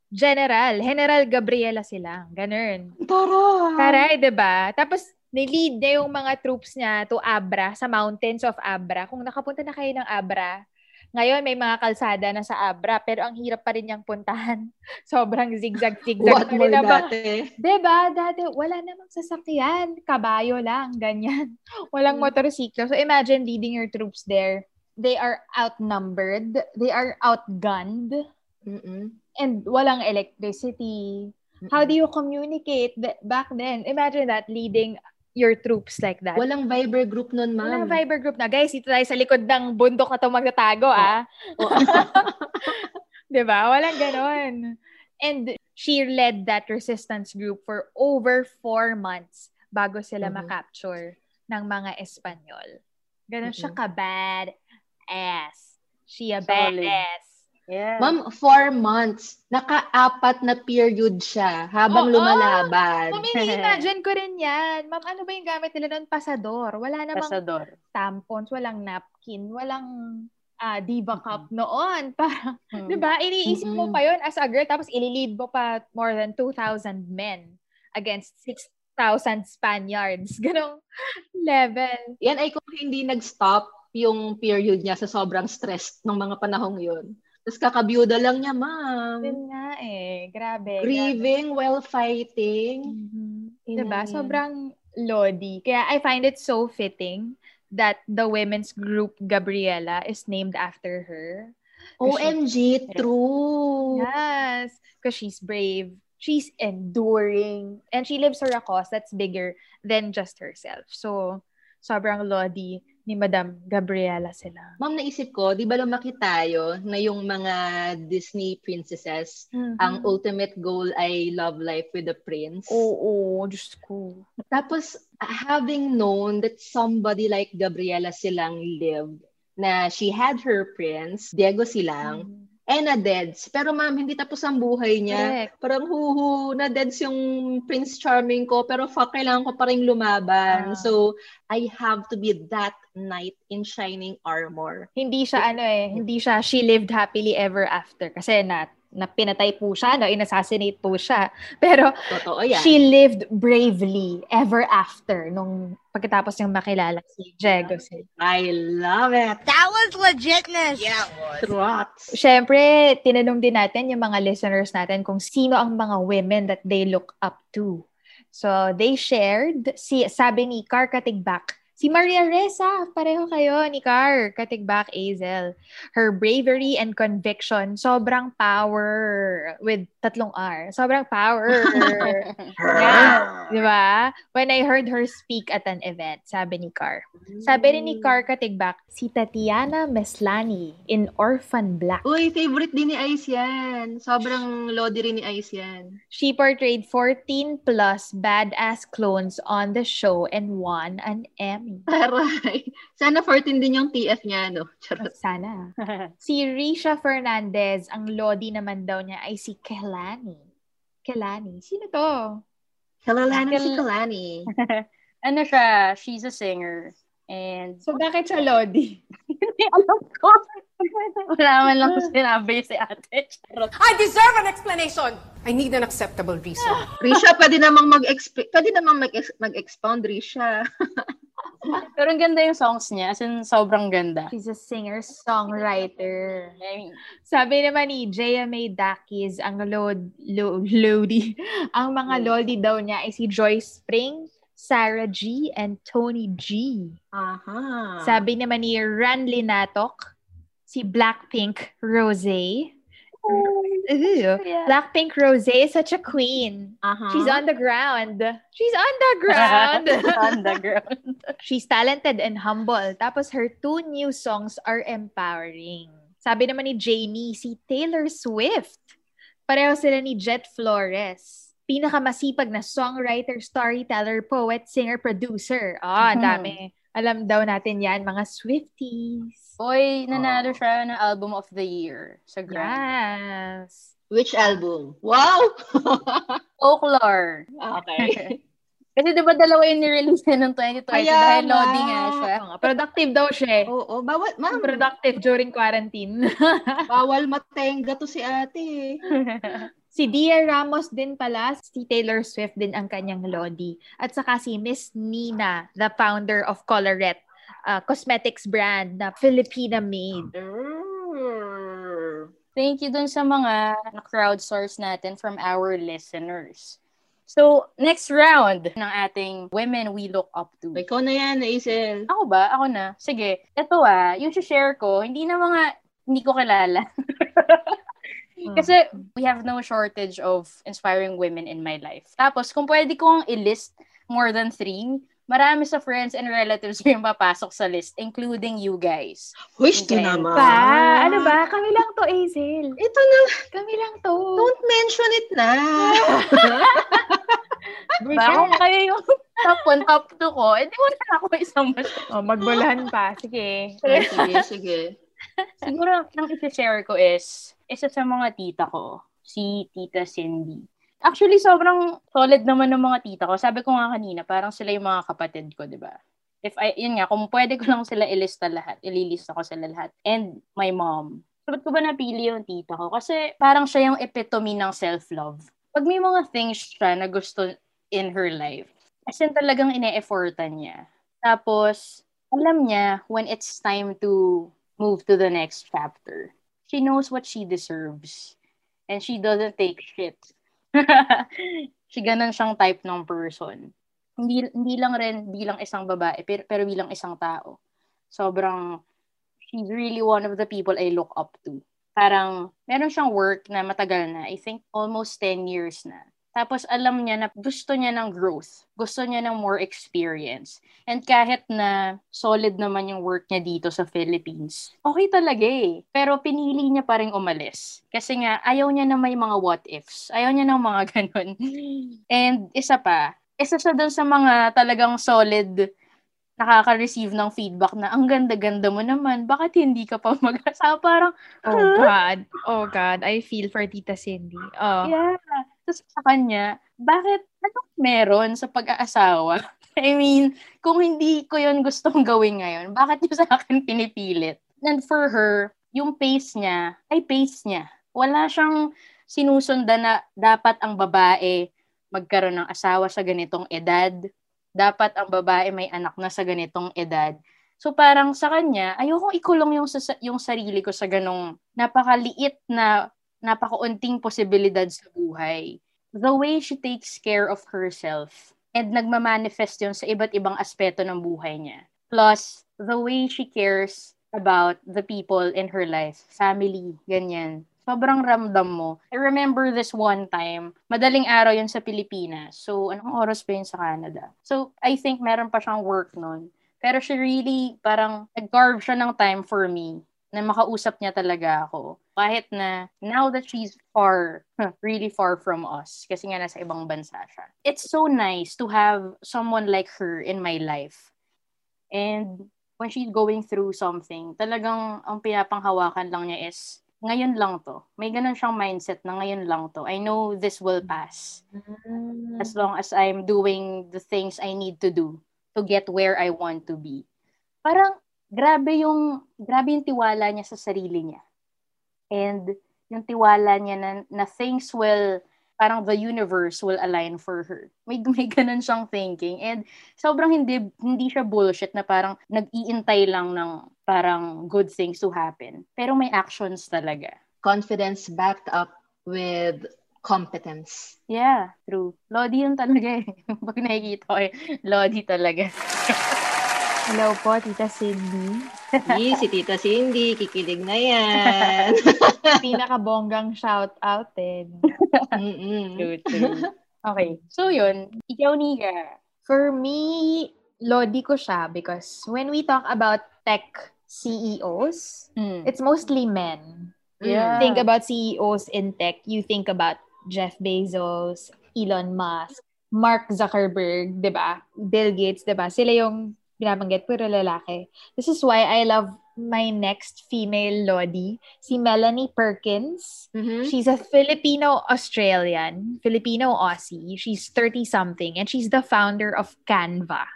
Speaker 3: General. General Gabriela sila. Ganun.
Speaker 4: Tara!
Speaker 3: Taray, ba? Tapos nilid niya yung mga troops niya to Abra, sa mountains of Abra. Kung nakapunta na kayo ng Abra, ngayon may mga kalsada na sa Abra, pero ang hirap pa rin niyang puntahan. Sobrang zigzag-zigzag.
Speaker 4: What more
Speaker 3: na ba-
Speaker 4: dati?
Speaker 3: Diba? Dati, wala namang sasakyan. Kabayo lang, ganyan. Walang motorsiklo. So imagine leading your troops there. They are outnumbered. They are outgunned.
Speaker 4: Mm-mm.
Speaker 3: And walang electricity. How do you communicate back then? Imagine that, leading your troops like that.
Speaker 4: Walang Viber group nun, ma'am.
Speaker 3: Walang Viber group na. Guys, dito tayo sa likod ng bundok na ito magtatago, ah.
Speaker 4: Oo.
Speaker 3: 'Di ba? Walang ganon. And she led that resistance group for over four months bago sila
Speaker 4: Mhm.
Speaker 3: makapture ng mga Espanyol. Ganon siya
Speaker 4: Mhm.
Speaker 3: ka-bad ass. She a
Speaker 5: Solid.
Speaker 3: badass.
Speaker 5: Yeah.
Speaker 4: Ma'am, four months. Naka-apat na period siya habang
Speaker 3: Oo.
Speaker 4: lumalaban.
Speaker 3: Ma'am, ini-imagine ko rin yan. Ma'am, ano ba yung gamit nila noon? Pasador. Wala namang
Speaker 5: Pasador.
Speaker 3: tampons, walang napkin, walang ah, diva cup noon. Parang,
Speaker 5: Hmm.
Speaker 3: di ba? Iniisip mo
Speaker 4: Mm-mm.
Speaker 3: pa yon as a girl, tapos ililid mo pa more than 2,000 men against 6,000 Spaniards. Ganong level.
Speaker 4: Yan ay kung hindi nag-stop yung period niya sa sobrang stress ng mga panahong yun. Tapos kakabyuda lang niya, ma'am.
Speaker 3: Yun nga eh. Grabe.
Speaker 4: Grieving while fighting.
Speaker 3: Grabe. Diba?
Speaker 4: Ina-
Speaker 3: Sobrang lodi. Kaya I find it so fitting that the women's group Gabriela is named after her.
Speaker 4: OMG, true.
Speaker 3: Yes, because she's brave. She's enduring. And she lives for a cause that's bigger than just herself. So, sobrang lodi ni Madam Gabriela sila.
Speaker 4: Ma'am, naisip ko, di ba lumaki tayo na yung mga Disney princesses, ang ultimate goal ay love life with the prince?
Speaker 3: Oo, Diyos ko.
Speaker 4: Tapos, having known that somebody like Gabriela Silang lived, na she had her prince, Diego Silang, and na deads. Pero ma'am, hindi tapos ang buhay niya.
Speaker 3: Correct.
Speaker 4: Parang huhu, na deads yung Prince Charming ko, pero fuck, kailangan ko pa rin lumaban.
Speaker 3: Ah.
Speaker 4: So, I have to be that knight in shining armor.
Speaker 3: Hindi siya ano eh, hindi siya she lived happily ever after kasi na na pinatay po siya, no, inassassinate po siya. Pero
Speaker 4: Totoo yan.
Speaker 3: she lived bravely ever after nung pagkatapos niyang makilala si Diego. Si
Speaker 4: I love it.
Speaker 1: That was legitness.
Speaker 4: Trots.
Speaker 3: Siyempre, tinanong din natin yung mga listeners natin kung sino ang mga women that they look up to. So, they shared, si, sabi ni Car Katigbak, si Maria Reza, pareho kayo ni Car Katigbak Azel. Her bravery and conviction, sobrang power with tatlong R. Sobrang power. yeah. Di ba? When I heard her speak at an event, sabi ni Car. Sabi rin ni Car Katigbak, si Tatiana Meslani in Orphan Black.
Speaker 4: Uy, favorite din ni Ice yan. Sobrang lodi rin ni Ice yan.
Speaker 3: She portrayed 14 plus badass clones on the show and won an Emmy.
Speaker 4: Taray. Sana 14 din yung TF niya, no? Charot.
Speaker 3: Sana. Si Risha Fernandez, ang lodi naman daw niya ay si Kelani. Kelani. Sino to?
Speaker 4: Kalalani si
Speaker 5: Kal-
Speaker 4: Kalani.
Speaker 5: ano siya, she's a singer. And
Speaker 3: So, bakit siya lodi?
Speaker 5: hindi alam ko. Wala man lang sinabi si ate. Charot.
Speaker 7: I deserve an explanation. I need an acceptable reason.
Speaker 4: Risha, pwede namang mag-exp- pwede namang mag- mag-expound, Risha.
Speaker 5: Pero ang ganda yung songs niya. As in, sobrang ganda.
Speaker 3: She's a singer-songwriter.
Speaker 5: I mean,
Speaker 3: Sabi naman ni JMA Dakis, ang lod, lo, lodi, ang mga lodi daw niya ay si Joyce Spring, Sarah G, and Tony G.
Speaker 4: Aha.
Speaker 3: Sabi naman ni Ran Linatok, si Blackpink Rosé. Ew. Blackpink Rosé is such a queen.
Speaker 4: Aha.
Speaker 3: She's on the ground. She's on the ground.
Speaker 5: underground.
Speaker 3: She's talented and humble. Tapos her two new songs are empowering. Sabi naman ni Jamie, si Taylor Swift. Pareho sila ni Jet Flores. Pinakamasipag na songwriter, storyteller, poet, singer, producer. Ah, ang
Speaker 5: Mhm.
Speaker 3: dami. Alam daw natin yan, mga Swifties.
Speaker 5: Boy, nanalo siya ng album of the year sa Grammy.
Speaker 3: Yes.
Speaker 4: Which album? Wow!
Speaker 5: Folklore.
Speaker 4: okay.
Speaker 5: Kasi di ba dalawa yung nirelease niya ng 2020
Speaker 4: Kaya
Speaker 5: dahil
Speaker 4: nga.
Speaker 5: Lodi nga siya.
Speaker 3: Oo productive daw siya eh.
Speaker 4: Oo, bawal, ma'am,
Speaker 3: Productive during quarantine.
Speaker 4: bawal matenga to si ate.
Speaker 3: si Dia Ramos din pala, si Taylor Swift din ang kanyang Lodi. At saka si Miss Nina, the founder of Colorette uh, cosmetics brand na Filipina made.
Speaker 5: Thank you dun sa mga crowdsource natin from our listeners. So, next round ng ating women we look up to.
Speaker 4: Ikaw na yan, Hazel.
Speaker 5: Ako ba? Ako na. Sige. Ito ah, yung share ko, hindi na mga hindi ko kilala. Kasi we have no shortage of inspiring women in my life. Tapos, kung pwede kong i-list more than three, marami sa friends and relatives yung papasok sa list, including you guys.
Speaker 4: Wish to
Speaker 5: Okay.
Speaker 4: naman.
Speaker 3: Pa, ano ba? Kami lang to, Hazel.
Speaker 4: Ito na,
Speaker 3: Kami lang to.
Speaker 4: don't mention it na.
Speaker 5: Ba, kung kayo yung top 1, top 2 ko, edi wala na ako isang mas.
Speaker 3: Oh, magbulahan pa. Sige.
Speaker 4: sige, sige.
Speaker 5: Siguro, ang isi-share ko is, isa sa mga tita ko, si Tita Cindy. Actually, sobrang solid naman ng mga tita ko. Sabi ko nga kanina, parang sila yung mga kapatid ko, di ba? If I, yun nga, kung pwede ko lang sila ilista lahat, ililista ko sila lahat. And my mom. So, ba't ko ba napili yung tita ko? Kasi parang siya yung epitome ng self-love. Pag may mga things siya na gusto in her life, as in talagang ine-effortan niya. Tapos, alam niya when it's time to move to the next chapter. She knows what she deserves. And she doesn't take shit. she ganun siyang type ng person. Hindi, hindi lang rin bilang isang babae, pero, pero bilang isang tao. Sobrang, she's really one of the people I look up to. Parang, meron siyang work na matagal na. I think almost 10 years na. Tapos alam niya na gusto niya ng growth. Gusto niya ng more experience. And kahit na solid naman yung work niya dito sa Philippines, okay talaga eh. Pero pinili niya pa rin umalis. Kasi nga, ayaw niya na may mga what ifs. Ayaw niya ng mga ganun. And isa pa, isa siya dun sa mga talagang solid nakaka-receive ng feedback na ang ganda-ganda mo naman, bakit hindi ka pa mag-asawa? Parang,
Speaker 3: Oh God. Oh God. I feel for Tita Cindy. Oh.
Speaker 5: Yeah. Tapos sa kanya, bakit, anong meron sa pag-aasawa? I mean, kung hindi ko yun gustong gawin ngayon, bakit niyo sa akin pinipilit? And for her, yung pace niya, ay pace niya. Wala siyang sinusundan na dapat ang babae magkaroon ng asawa sa ganitong edad. Dapat ang babae may anak na sa ganitong edad. So parang sa kanya, ayokong ikulong yung, yung sarili ko sa ganong napakaliit na napakaunting posibilidad sa buhay. The way she takes care of herself and nagmamanifest yun sa iba't ibang aspeto ng buhay niya. Plus, the way she cares about the people in her life, family, ganyan. Sobrang ramdam mo. I remember this one time, madaling araw yun sa Pilipinas. So, anong oras pa yun sa Canada? So, I think meron pa siyang work nun. Pero she really, parang, nag-carve siya ng time for me na makausap niya talaga ako. Kahit na now that she's far, really far from us, kasi nga nasa ibang bansa siya. It's so nice to have someone like her in my life. And when she's going through something, talagang ang pinapanghawakan lang niya is, ngayon lang to. May ganun siyang mindset na ngayon lang to. I know this will pass. As long as I'm doing the things I need to do to get where I want to be. Parang, grabe yung grabe yung tiwala niya sa sarili niya. And yung tiwala niya na, na things will parang the universe will align for her. May may ganun siyang thinking and sobrang hindi hindi siya bullshit na parang nag-iintay lang ng parang good things to happen. Pero may actions talaga.
Speaker 4: Confidence backed up with competence.
Speaker 5: Yeah, true. Lodi yun talaga eh. Pag nakikita ko eh, Lodi talaga.
Speaker 3: Hello po, Tita Cindy.
Speaker 4: Yee, si Tita Cindy, kikilig na yan.
Speaker 3: Pinakabonggang shout out din.
Speaker 4: Mm-mm.
Speaker 5: True, true. Okay. So yun, ikaw Nika.
Speaker 3: For me, Lodi ko siya because when we talk about tech CEOs,
Speaker 5: Mm.
Speaker 3: it's mostly men.
Speaker 5: Yeah.
Speaker 3: Think about CEOs in tech, you think about Jeff Bezos, Elon Musk, Mark Zuckerberg, 'di ba? Bill Gates, 'di ba? Sila yung binabanggit puro lalaki. This is why I love my next female Lodi, si Melanie Perkins.
Speaker 4: Mhm.
Speaker 3: She's a Filipino-Australian, Filipino-Aussie. She's 30-something and she's the founder of Canva.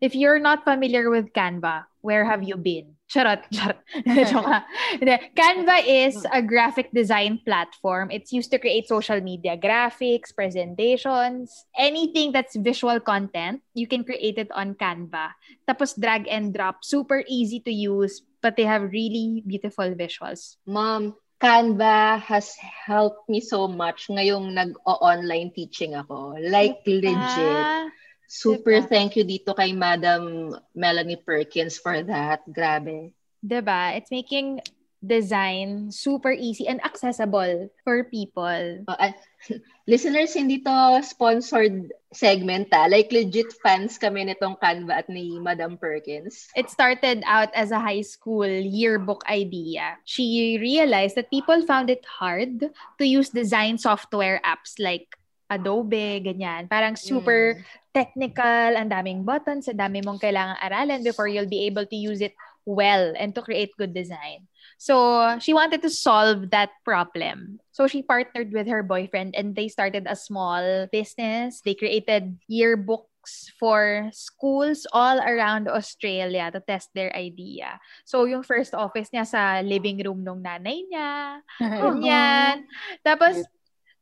Speaker 3: If you're not familiar with Canva, where have you been? Charot, charot. Joke. Canva is a graphic design platform. It's used to create social media graphics, presentations, anything that's visual content, you can create it on Canva. Tapos drag and drop, super easy to use, but they have really beautiful visuals.
Speaker 4: Mom, Canva has helped me so much ngayong nag-online teaching ako. Like, legit.
Speaker 3: Ah,
Speaker 4: Super
Speaker 3: Diba?
Speaker 4: thank you dito kay Madam Melanie Perkins for that. Grabe.
Speaker 3: diba? It's making design super easy and accessible for people.
Speaker 4: Uh, ah, listeners, hindi to sponsored segment ah. Like legit fans kami nitong Canva at ni Madam Perkins.
Speaker 3: It started out as a high school yearbook idea. She realized that people found it hard to use design software apps like Adobe, ganyan. Parang super technical, ang daming buttons, ang dami mong kailangang aralan before you'll be able to use it well and to create good design. So, she wanted to solve that problem. So, she partnered with her boyfriend and they started a small business. They created yearbooks for schools all around Australia to test their idea. So, yung first office niya sa living room nung nanay niya. Ganyan. Tapos,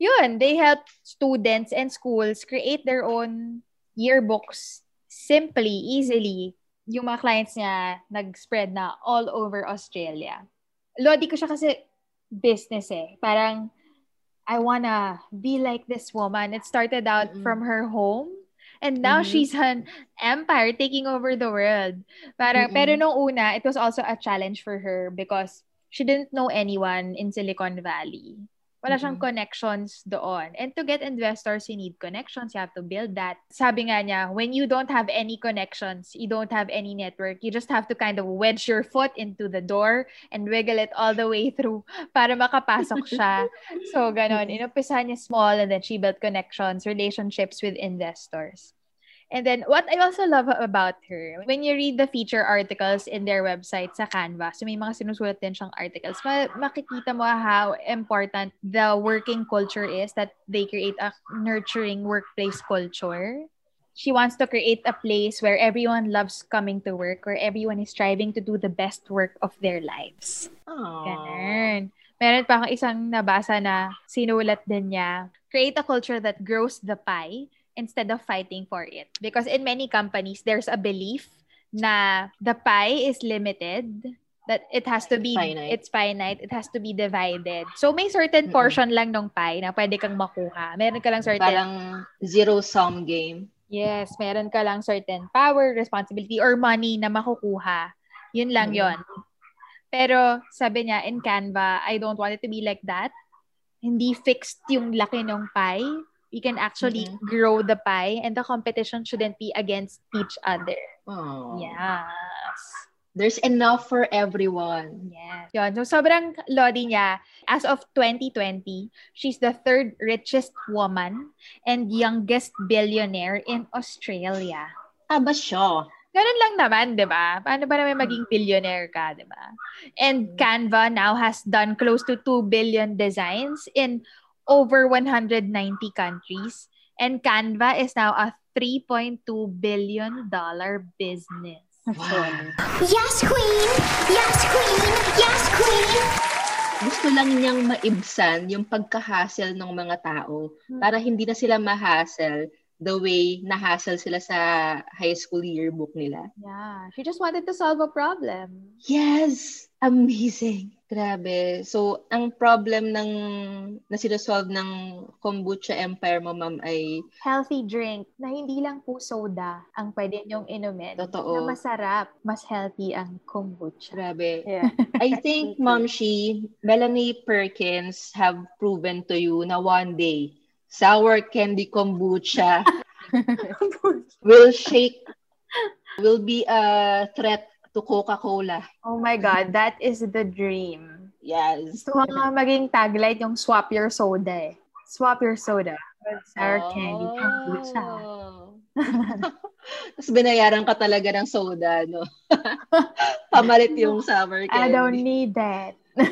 Speaker 3: yun, they help students and schools create their own yearbooks simply, easily. Yung mga clients niya nag-spread na all over Australia. Lodi ko siya kasi business eh. Parang, I wanna be like this woman. It started out
Speaker 4: Mm-mm.
Speaker 3: from her home. And now
Speaker 4: Mhm.
Speaker 3: she's an empire taking over the world. Parang,
Speaker 4: Mm-mm.
Speaker 3: pero nung una, it was also a challenge for her because she didn't know anyone in Silicon Valley. Wala siyang
Speaker 4: Mm-mm.
Speaker 3: connections doon. And to get investors, you need connections. You have to build that. Sabi nga niya, when you don't have any connections, you don't have any network, you just have to kind of wedge your foot into the door and wiggle it all the way through para makapasok siya. so, ganon. Inumpisahan niya small and then she built connections, relationships with investors. And then, what I also love about her, when you read the feature articles in their website sa Canva, so may mga sinusulat din siyang articles, ma- makikita mo how important the working culture is, that they create a nurturing workplace culture. She wants to create a place where everyone loves coming to work, where everyone is striving to do the best work of their lives.
Speaker 4: Aww.
Speaker 3: Ganun. Meron pa akong isang nabasa na sinulat din niya, create a culture that grows the pie instead of fighting for it. Because in many companies, there's a belief na the pie is limited, that it has to be,
Speaker 4: Finite.
Speaker 3: it's finite, it has to be divided. So may certain
Speaker 4: Mm-mm.
Speaker 3: portion lang ng pie na pwede kang makuha. Meron ka lang certain
Speaker 4: Parang zero-sum game.
Speaker 3: Yes, meron ka lang certain power, responsibility, or money na makukuha. Yun lang
Speaker 4: Mm.
Speaker 3: yon. Pero sabi niya, in Canva, I don't want it to be like that. Hindi fixed yung laki ng pie. We can actually
Speaker 4: Mhm.
Speaker 3: grow the pie and the competition shouldn't be against each other.
Speaker 4: Aww.
Speaker 3: Yes.
Speaker 4: There's enough for everyone.
Speaker 3: Yes. Yun. So, sobrang lodi niya. As of 2020, she's the third richest woman and youngest billionaire in Australia.
Speaker 4: Aba siya.
Speaker 3: Ganun lang naman, di ba? Paano ba naman maging billionaire ka, di ba? And Canva now has done close to 2 billion designs in over 190 countries. And Canva is now a 3.2 billion dollar business.
Speaker 8: Yes, Queen! Yes, Queen! Yes, Queen!
Speaker 4: Gusto lang niyang maibsan yung pagka-hassle ng mga tao para hindi na sila ma-hassle the way na-hassle sila sa high school yearbook nila.
Speaker 3: Yeah. She just wanted to solve a problem.
Speaker 4: Yes! Amazing! Grabe. So, ang problem ng na sinosolve ng kombucha empire mo, ma'am, ay
Speaker 3: Healthy drink na hindi lang po soda ang pwede niyong inumin.
Speaker 4: Totoo.
Speaker 3: Na masarap. Mas healthy ang kombucha.
Speaker 4: grabe.
Speaker 5: Yeah.
Speaker 4: I think, Ma'am Shi, Melanie Perkins have proven to you na one day, sour candy kombucha will shake, will be a threat to Coca-Cola.
Speaker 3: Oh my God, that is the dream.
Speaker 4: Yes.
Speaker 3: Ko nga maging tagline yung swap your soda eh. Swap your soda sour candy kombucha.
Speaker 4: Oh. Tapos binayaran ka talaga ng soda, no? Pamalit yung summer candy.
Speaker 3: I don't need that.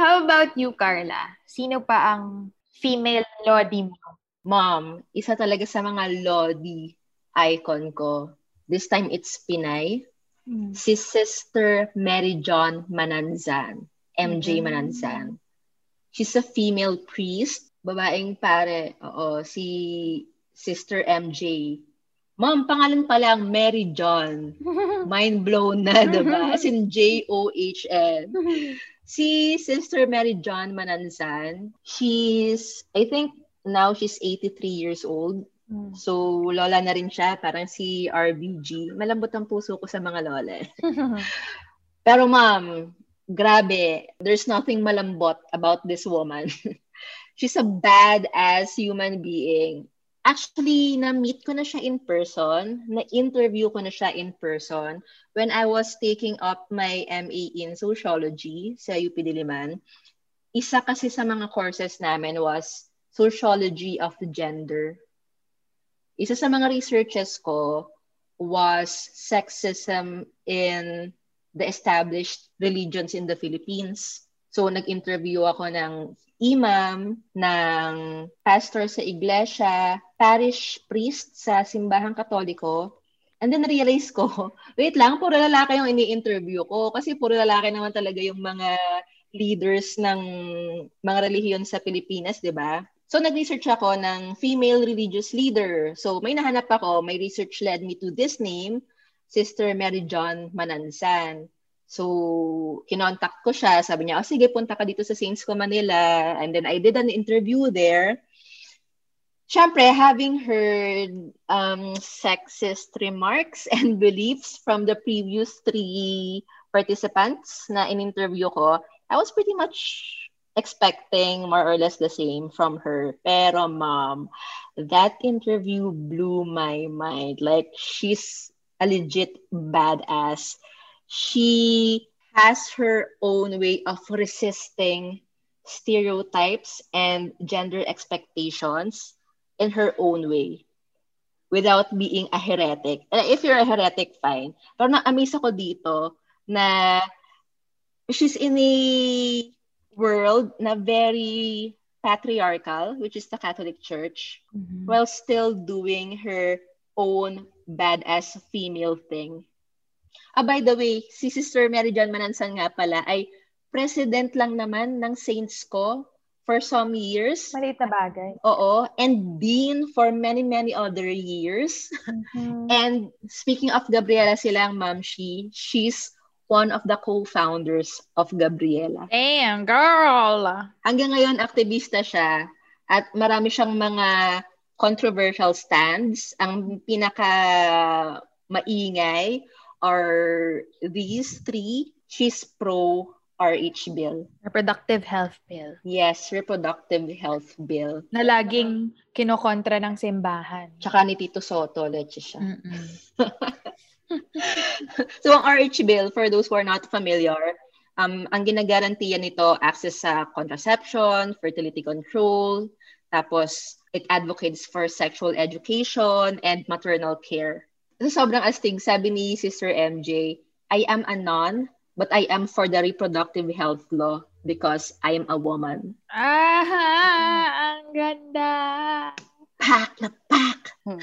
Speaker 3: How about you, Carla? Sino pa ang female Lodi mo?
Speaker 4: Mom, isa talaga sa mga Lodi icon ko. This time it's Pinay.
Speaker 3: Mm.
Speaker 4: Si Sister Mary John Mananzan. MJ
Speaker 3: Mm.
Speaker 4: Mananzan. She's a female priest. Babaeng pare. Oo, si Sister MJ. Mom, pangalan pa lang Mary John. Mind blown na, diba? As in J-O-H-N. Si Sister Mary John Mananzan, she's, I think, now she's 83 years old.
Speaker 3: Mm.
Speaker 4: So, lola na rin siya. Parang si RBG. Malambot ang puso ko sa mga lola. Pero ma'am, grabe. There's nothing malambot about this woman. She's a badass human being. Actually, na-meet ko na siya in person. Na-interview ko na siya in person when I was taking up my MA in Sociology sa UP Diliman. Isa kasi sa mga courses namin was Sociology of Gender. Isa sa mga researches ko was sexism in the established religions in the Philippines. So, nag-interview ako ng imam, ng pastor sa iglesia, parish priest sa simbahang katoliko. And then realize ko, wait lang, puro lalaki yung ini-interview ko. Kasi puro lalaki naman talaga yung mga leaders ng mga relihiyon sa Pilipinas, di ba? So, nag-research ako ng female religious leader. So, may nahanap ako, my research led me to this name, Sister Mary John Manansan. So, kinontak ko siya. Sabi niya, oh, sige, punta ka dito sa Saints Co Manila. And then I did an interview there. Siyempre, having heard um, sexist remarks and beliefs from the previous three participants na in-interview ko, I was pretty much expecting more or less the same from her. Pero mom, that interview blew my mind. Like, she's a legit badass. She has her own way of resisting stereotypes and gender expectations in her own way without being a heretic. If you're a heretic, fine. Pero na-amaze ako dito na she's in a world na very patriarchal, which is the Catholic Church,
Speaker 3: Mhm.
Speaker 4: while still doing her own badass female thing. Ah, by the way, si Sister Mary John Manansan nga pala ay president lang naman ng Saints ko for some years.
Speaker 3: Maliit na bagay.
Speaker 4: Oo. And dean for many, many other years.
Speaker 3: Mhm.
Speaker 4: And speaking of Gabriela silang ma'am, she, she's one of the co-founders of Gabriela.
Speaker 3: Damn, girl!
Speaker 4: Hanggang ngayon, aktivista siya at marami siyang mga controversial stands. Ang pinaka maingay are these three. She's pro RH bill.
Speaker 3: Reproductive health bill.
Speaker 4: Yes, reproductive health bill.
Speaker 3: Na laging kinokontra ng simbahan.
Speaker 4: Tsaka ni Tito Soto, leche siya. So, ang RH bill, for those who are not familiar, um, ang ginagarantiya nito, access sa contraception, fertility control, tapos it advocates for sexual education and maternal care. So, sobrang astig, sabi ni Sister MJ, I am a nun, but I am for the reproductive health law because I am a woman.
Speaker 3: Ah, ang ganda!
Speaker 4: Pak na pak!
Speaker 5: Hmm.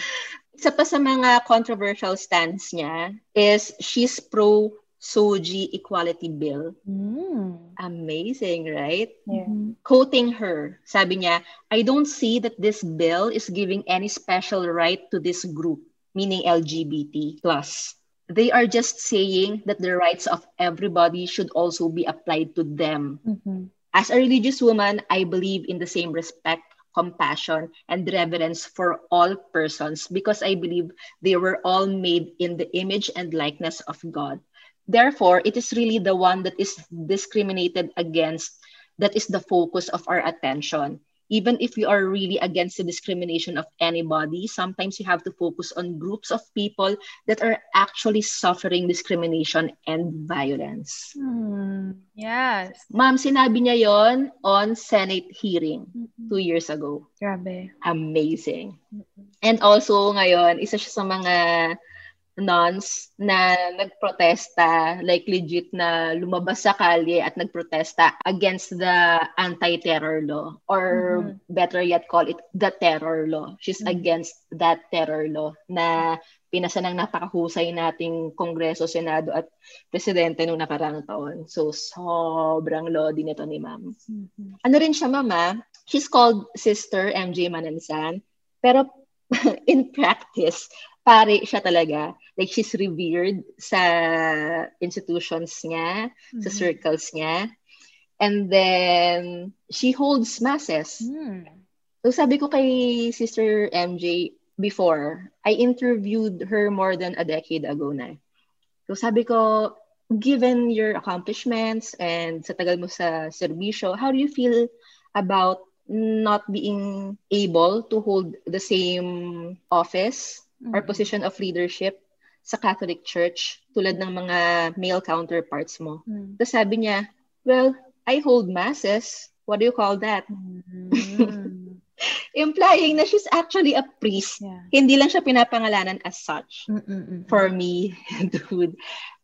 Speaker 4: Isa pa sa mga controversial stands niya is she's pro Soji Equality Bill.
Speaker 3: Mm.
Speaker 4: Amazing, right?
Speaker 5: Yeah.
Speaker 4: Quoting her, sabi niya, I don't see that this bill is giving any special right to this group, meaning LGBT plus. They are just saying that the rights of everybody should also be applied to them.
Speaker 3: Mhm.
Speaker 4: As a religious woman, I believe in the same respect, compassion, and reverence for all persons because I believe they were all made in the image and likeness of God. Therefore, it is really the one that is discriminated against that is the focus of our attention. Even if we are really against the discrimination of anybody, sometimes you have to focus on groups of people that are actually suffering discrimination and violence.
Speaker 3: Hmm. Yes.
Speaker 4: Ma'am, sinabi niya yon on Senate hearing
Speaker 3: Mhm.
Speaker 4: two years ago.
Speaker 3: Grabe.
Speaker 4: Amazing. And also ngayon, isa siya sa mga nuns na nagprotesta, like legit na lumabas sa kalye at nagprotesta against the anti-terror law or mm-hmm. better yet call it the terror law. She's mm-hmm. against that terror law na pinasa ng napakahusay nating Kongreso, Senado at Presidente noong nakarang taon. So, sobrang lodi nito ni ma'am. Mm-hmm. Ano rin siya, mama? She's called Sister MJ Manansan. Pero in practice, pare siya talaga. Like, she's revered sa institutions niya, mm-hmm. sa circles niya. And then, she holds masses. Mm. So, sabi ko kay Sister MJ before, I interviewed her more than a decade ago na. So, sabi ko, given your accomplishments and sa tagal mo sa serbisyo, how do you feel about not being able to hold the same office mm-hmm. or position of leadership sa Catholic Church tulad ng mga male counterparts mo. Mm-hmm. Tapos sabi niya, well, I hold masses. What do you call that? Mm-hmm. Implying na she's actually a priest. Yeah. Hindi lang siya pinapangalanan as such. Mm-mm-mm. For me, dude,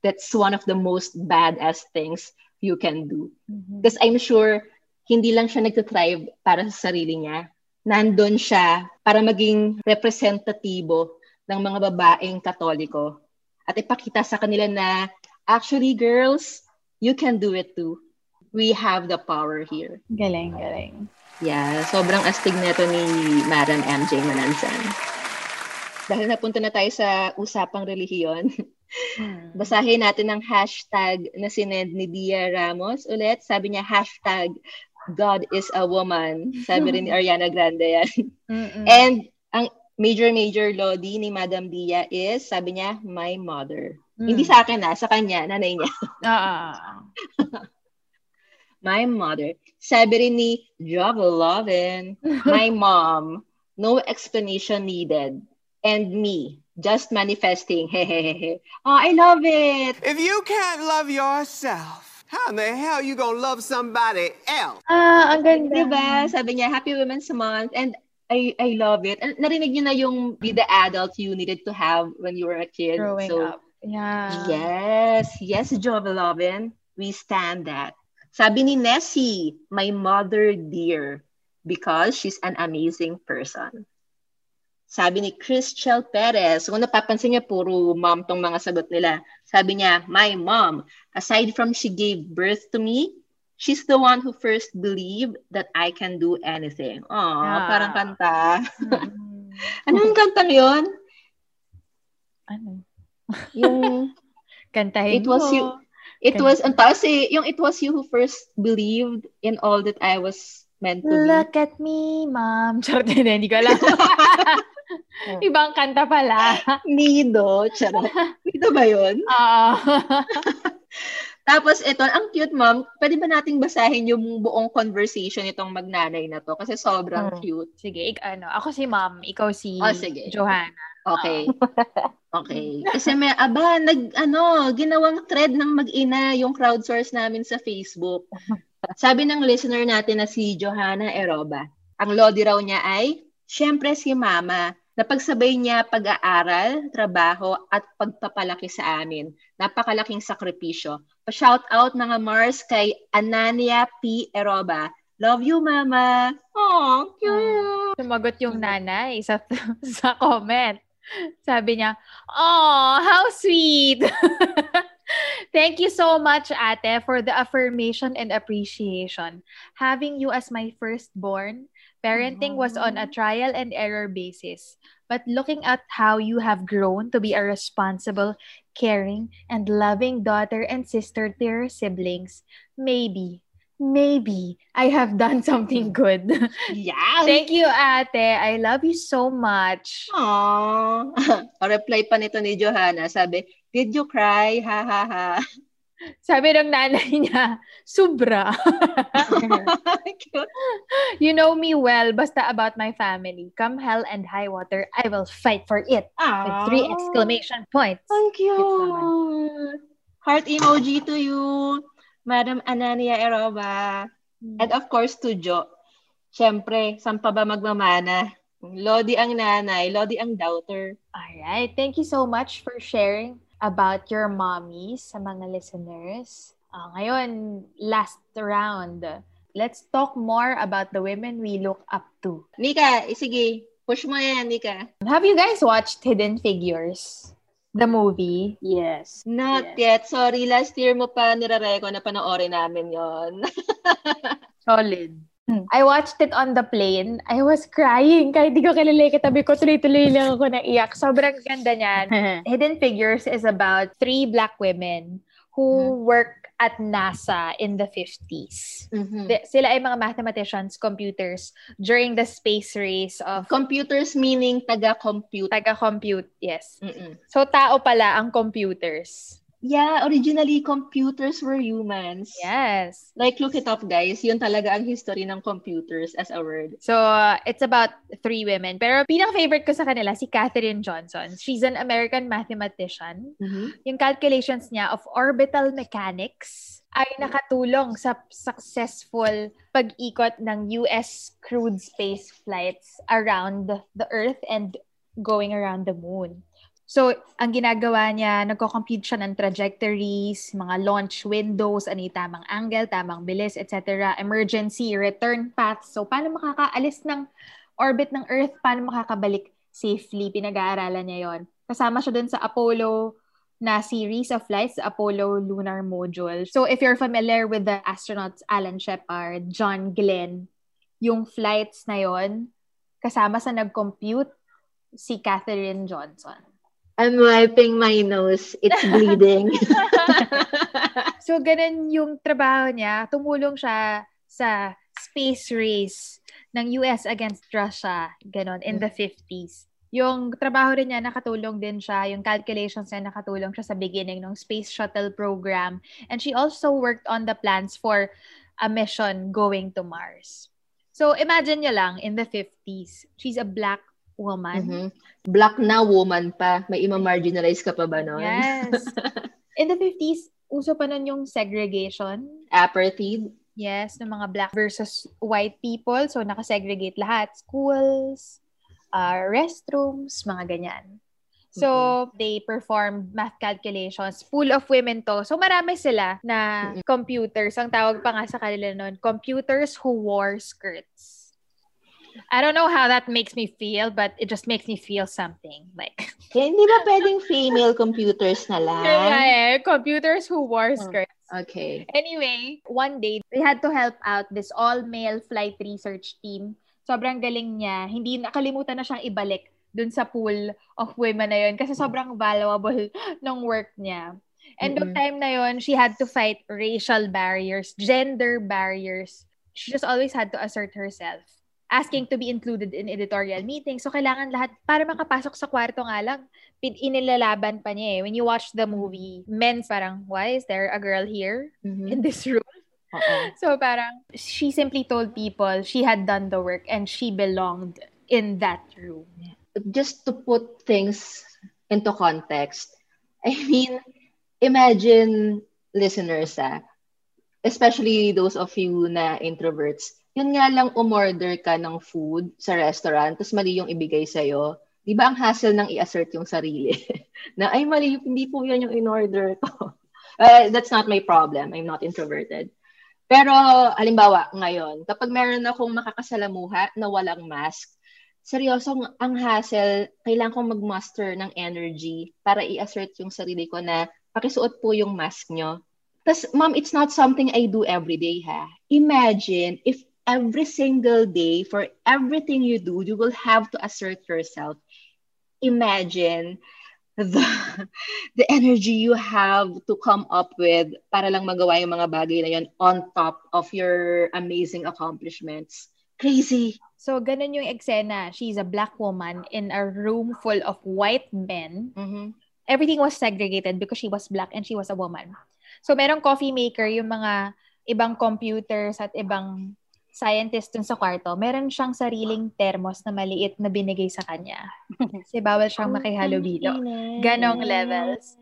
Speaker 4: that's one of the most badass things you can do. Because mm-hmm. I'm sure hindi lang siya nagtatrive para sa sarili niya. Nandun siya para maging representatibo ng mga babaeng katoliko at ipakita sa kanila na actually girls, you can do it too. We have the power here.
Speaker 3: Galing, galing.
Speaker 4: Yeah, sobrang astig nito ni Madam MJ Manansan. Dahil napunta na tayo sa usapang relihiyon, hmm. basahin natin ang hashtag na sinend ni Dia Ramos. Ulit, sabi niya, hashtag God is a woman. Sabi rin ni Ariana Grande yan. And ang major major lodi ni Madam Dia is, sabi niya, my mother. Mm. Hindi sa akin na, sa kanya, nanay niya.
Speaker 3: Ah.
Speaker 4: my mother. Sabi rin ni Lovin, my mom, no explanation needed. And me, just manifesting. Hehehe. oh, I love it.
Speaker 9: If you can't love yourself, how in the hell you gonna love somebody else?
Speaker 3: Ah, ang ganda.
Speaker 4: Diba? Sabi niya, Happy Women's Month. And I I love it. And narinig niyo na yung be the adult you needed to have when you were a kid.
Speaker 3: Growing so, up. Yeah.
Speaker 4: Yes. Yes, Lovin. We stand that. Sabi ni Nessie, my mother dear, because she's an amazing person. Sabi ni Christel Perez, kung napapansin niya, puro mom tong mga sagot nila. Sabi niya, my mom, aside from she gave birth to me, she's the one who first believed that I can do anything. Aw, ah. parang kanta. Mm-hmm. Anong kantang yon?
Speaker 3: Ano?
Speaker 4: Yung...
Speaker 3: Kantahin
Speaker 4: It was
Speaker 3: mo.
Speaker 4: you It was, ang taas eh, yung it was you who first believed in all that I was meant to be.
Speaker 3: Look at me, mom. Charot din, hindi ko alam. Ibang kanta pala.
Speaker 4: Nido, charot. Nido ba yun?
Speaker 3: Oo.
Speaker 4: Tapos ito, ang cute mom, pwede ba nating basahin yung buong conversation itong magnanay na to? Kasi sobrang hmm. cute.
Speaker 3: Sige, ik- ano, ako si mom, ikaw si
Speaker 4: oh, sige.
Speaker 3: Johanna.
Speaker 4: Okay. Okay. Kasi may, aba, nag, ano, ginawang thread ng mag-ina yung crowdsource namin sa Facebook. Sabi ng listener natin na si Johanna Eroba, ang lodi raw niya ay, syempre si mama, Napagsabay niya pag-aaral, trabaho, at pagpapalaki sa amin. Napakalaking sakripisyo. Pa-shout out mga Mars kay Anania P. Eroba. Love you, Mama. Oh, cute.
Speaker 3: Sumagot yung nanay sa, sa comment. Sabi niya, Oh, how sweet! Thank you so much, Ate, for the affirmation and appreciation. Having you as my firstborn, parenting was on a trial and error basis. But looking at how you have grown to be a responsible, caring, and loving daughter and sister to your siblings, maybe maybe I have done something good.
Speaker 4: Yeah.
Speaker 3: Thank you, ate. I love you so much.
Speaker 4: Aww. A reply pa nito ni Johanna, sabi, did you cry? Ha, ha, ha.
Speaker 3: Sabi ng nanay niya, subra. you know me well, basta about my family. Come hell and high water, I will fight for it. Aww. With three exclamation points.
Speaker 4: Thank you. Heart emoji to you. Madam Anania Eroba. Hmm. And of course, to Jo. Siyempre, saan pa ba magmamana? Lodi ang nanay, Lodi ang doubter.
Speaker 3: Alright. Thank you so much for sharing about your mommies sa mga listeners. Uh, ngayon, last round. Let's talk more about the women we look up to.
Speaker 4: Nika, sige, push mo yan, Nika.
Speaker 3: Have you guys watched Hidden Figures? The movie?
Speaker 5: Yes.
Speaker 4: Not
Speaker 5: yes.
Speaker 4: yet. Sorry, last year mo pa nirareko na panoorin namin yon.
Speaker 5: Solid.
Speaker 3: I watched it on the plane. I was crying. Kahit di ko kilala katabi ko, tuloy-tuloy lang ako naiyak. Sobrang ganda niyan. Hidden Figures is about three black women who work at NASA in the 50s.
Speaker 4: Mhm.
Speaker 3: The- sila ay mga mathematicians, computers, during the space race of...
Speaker 4: Computers meaning taga-compute.
Speaker 3: Taga-compute, yes.
Speaker 4: Mm-mm.
Speaker 3: So, tao pala ang computers.
Speaker 4: Yeah, originally, computers were humans.
Speaker 3: Yes.
Speaker 4: Like, look it up, guys. Yun talaga ang history ng computers as a word.
Speaker 3: So, uh, it's about three women. Pero pinaka-favorite ko sa kanila, si Katherine Johnson. She's an American mathematician. Yung calculations niya of orbital mechanics ay nakatulong sa successful pag-ikot ng US crewed space flights around the Earth and going around the moon. So, ang ginagawa niya, nagko-compute siya ng trajectories, mga launch windows, ano yung tamang angle, tamang bilis, etc. Emergency, return paths. So, paano makakaalis ng orbit ng Earth? Paano makakabalik safely? Pinag-aaralan niya yon. Kasama siya dun sa Apollo na series of flights, Apollo Lunar Module. So, if you're familiar with the astronauts Alan Shepard, John Glenn, yung flights na yon, kasama sa nag-compute si Katherine Johnson.
Speaker 4: I'm wiping my nose. It's bleeding.
Speaker 3: so, ganun yung trabaho niya. Tumulong siya sa space race ng US against Russia, ganun, in the 50s. Yung trabaho rin niya, nakatulong din siya. Yung calculations niya, nakatulong siya sa beginning ng space shuttle program. And she also worked on the plans for a mission going to Mars. So, imagine nyo lang, in the 50s, she's a black woman.
Speaker 4: Mhm. Black na woman pa. May ima-marginalize ka pa ba nun?
Speaker 3: Yes. In the 50s, uso pa nun yung segregation.
Speaker 4: Apartheid.
Speaker 3: Yes, ng mga black versus white people. So, nakasegregate lahat. Schools, uh, restrooms, mga ganyan. So, they performed math calculations. Full of women to. So, marami sila na computers. Ang tawag pa nga sa kanila nun, computers who wore skirts. I don't know how that makes me feel, but it just makes me feel something. Like,
Speaker 4: Kaya hindi ba pwedeng female computers na lang?
Speaker 3: Eh, computers who wore skirts.
Speaker 4: Okay.
Speaker 3: Anyway, one day, they had to help out this all-male flight research team. Sobrang galing niya. Hindi nakalimutan na siyang ibalik dun sa pool of women na yun kasi sobrang valuable ng work niya. And the time na yun, she had to fight racial barriers, gender barriers. She just always had to assert herself. Asking to be included in editorial meetings. So, kailangan lahat, para makapasok sa kwarto nga lang, inilalaban pa niya eh. When you watch the movie, men's parang, why is there a girl here in this room? So, parang, she simply told people she had done the work and she belonged in that room.
Speaker 4: Just to put things into context, I mean, imagine listeners ah, especially those of you na introverts, yun nga lang umorder ka ng food sa restaurant, tapos mali yung ibigay sa'yo. Di ba ang hassle ng i-assert yung sarili? na, ay mali, hindi po yan yung in-order ko. Uh, that's not my problem. I'm not introverted. Pero, halimbawa, ngayon, kapag meron akong makakasalamuha na walang mask, seryoso, ang- ang hassle, kailangan kong mag-muster ng energy para i-assert yung sarili ko na pakisuot po yung mask nyo. Tapos, ma'am, it's not something I do every day, ha? Imagine if every single day, for everything you do, you will have to assert yourself. Imagine the, the energy you have to come up with para lang magawa yung mga bagay na yun on top of your amazing accomplishments. Crazy.
Speaker 3: So, ganun yung eksena. She's a black woman in a room full of white men. Everything was segregated because she was black and she was a woman. So, merong coffee maker, yung mga ibang computers at ibang scientist dun sa kwarto, meron siyang sariling thermos na maliit na binigay sa kanya. Kasi bawal siyang makihalubilo. Ganong levels.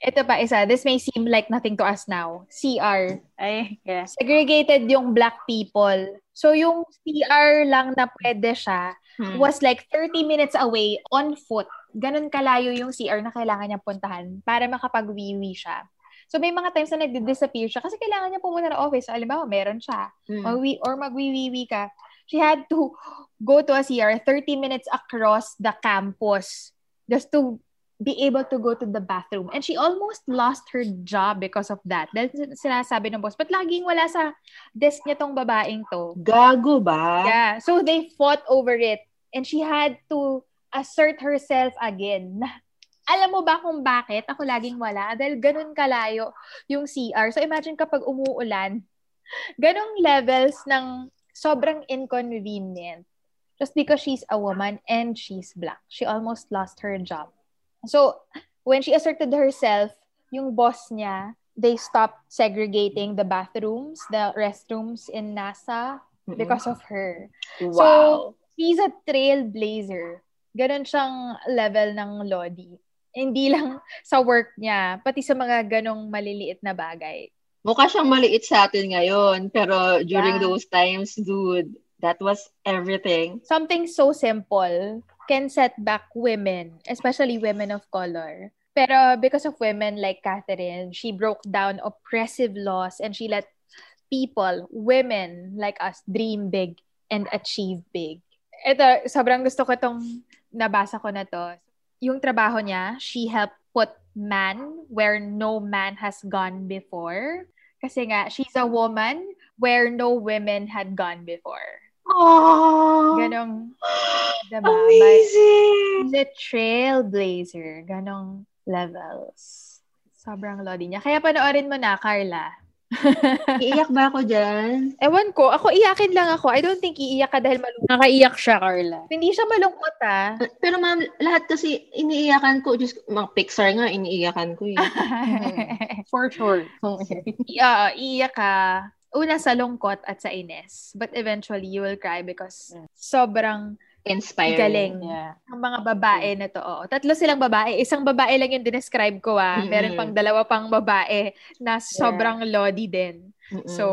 Speaker 3: Ito pa isa, this may seem like nothing to us now. CR.
Speaker 5: Ay, yeah.
Speaker 3: Segregated yung black people. So yung CR lang na pwede siya
Speaker 4: Hmm.
Speaker 3: was like 30 minutes away on foot. Ganun kalayo yung CR na kailangan niya puntahan para makapag-wiwi siya. So may mga times na nagdi-disappear siya kasi kailangan niya pumunta ng office. So, alimbawa, meron siya.
Speaker 4: Hmm.
Speaker 3: Magwi- or magwiwiwi ka. She had to go to a CR 30 minutes across the campus just to be able to go to the bathroom. And she almost lost her job because of that. Dahil sin- sinasabi ng boss, ba't laging wala sa desk niya tong babaeng to?
Speaker 4: Gago ba?
Speaker 3: Yeah. So they fought over it. And she had to assert herself again. Alam mo ba kung bakit ako laging wala? Dahil ganun kalayo yung CR. So imagine kapag umuulan, ganong levels ng sobrang inconvenient. Just because she's a woman and she's black. She almost lost her job. So, when she asserted herself, yung boss niya, they stopped segregating the bathrooms, the restrooms in NASA because of her.
Speaker 4: Wow.
Speaker 3: So, she's a trailblazer. Ganon siyang level ng Lodi. Hindi lang sa work niya, pati sa mga ganong maliliit na bagay.
Speaker 4: Mukha siyang maliit sa atin ngayon, pero during
Speaker 3: Yeah.
Speaker 4: those times, dude, that was everything.
Speaker 3: Something so simple can set back women, especially women of color. Pero because of women like Catherine, she broke down oppressive laws and she let people, women like us, dream big and achieve big. Ito, sobrang gusto ko itong nabasa ko na to. Yung trabaho niya, she helped put man where no man has gone before. Kasi nga, she's a woman where no women had gone before.
Speaker 4: Oh,
Speaker 3: Ganong, diba?
Speaker 4: amazing!
Speaker 3: The trailblazer. Ganong levels. Sobrang lodi niya. Kaya panoorin mo na, Carla.
Speaker 4: Iiyak ba ako dyan?
Speaker 3: Ewan ko. Ako, iyakin lang ako. I don't think iiyak ka dahil malungkot.
Speaker 5: Nakaiyak siya, Carla.
Speaker 3: Hindi siya malungkot, ah.
Speaker 4: Pero ma'am, lahat kasi iniiyakan ko. Just, mga Pixar nga, iniiyakan ko eh.
Speaker 5: For sure.
Speaker 3: yeah, iiyak ka. Una sa lungkot at sa ines. But eventually, you will cry because sobrang
Speaker 4: Inspiring.
Speaker 3: galing.
Speaker 5: yeah.
Speaker 3: Ang mga babae na to. Oh. Tatlo silang babae. Isang babae lang yung dinescribe ko ah.
Speaker 4: Mm-mm.
Speaker 3: Meron pang dalawa pang babae na sobrang lodi din.
Speaker 4: Mm-mm.
Speaker 3: So,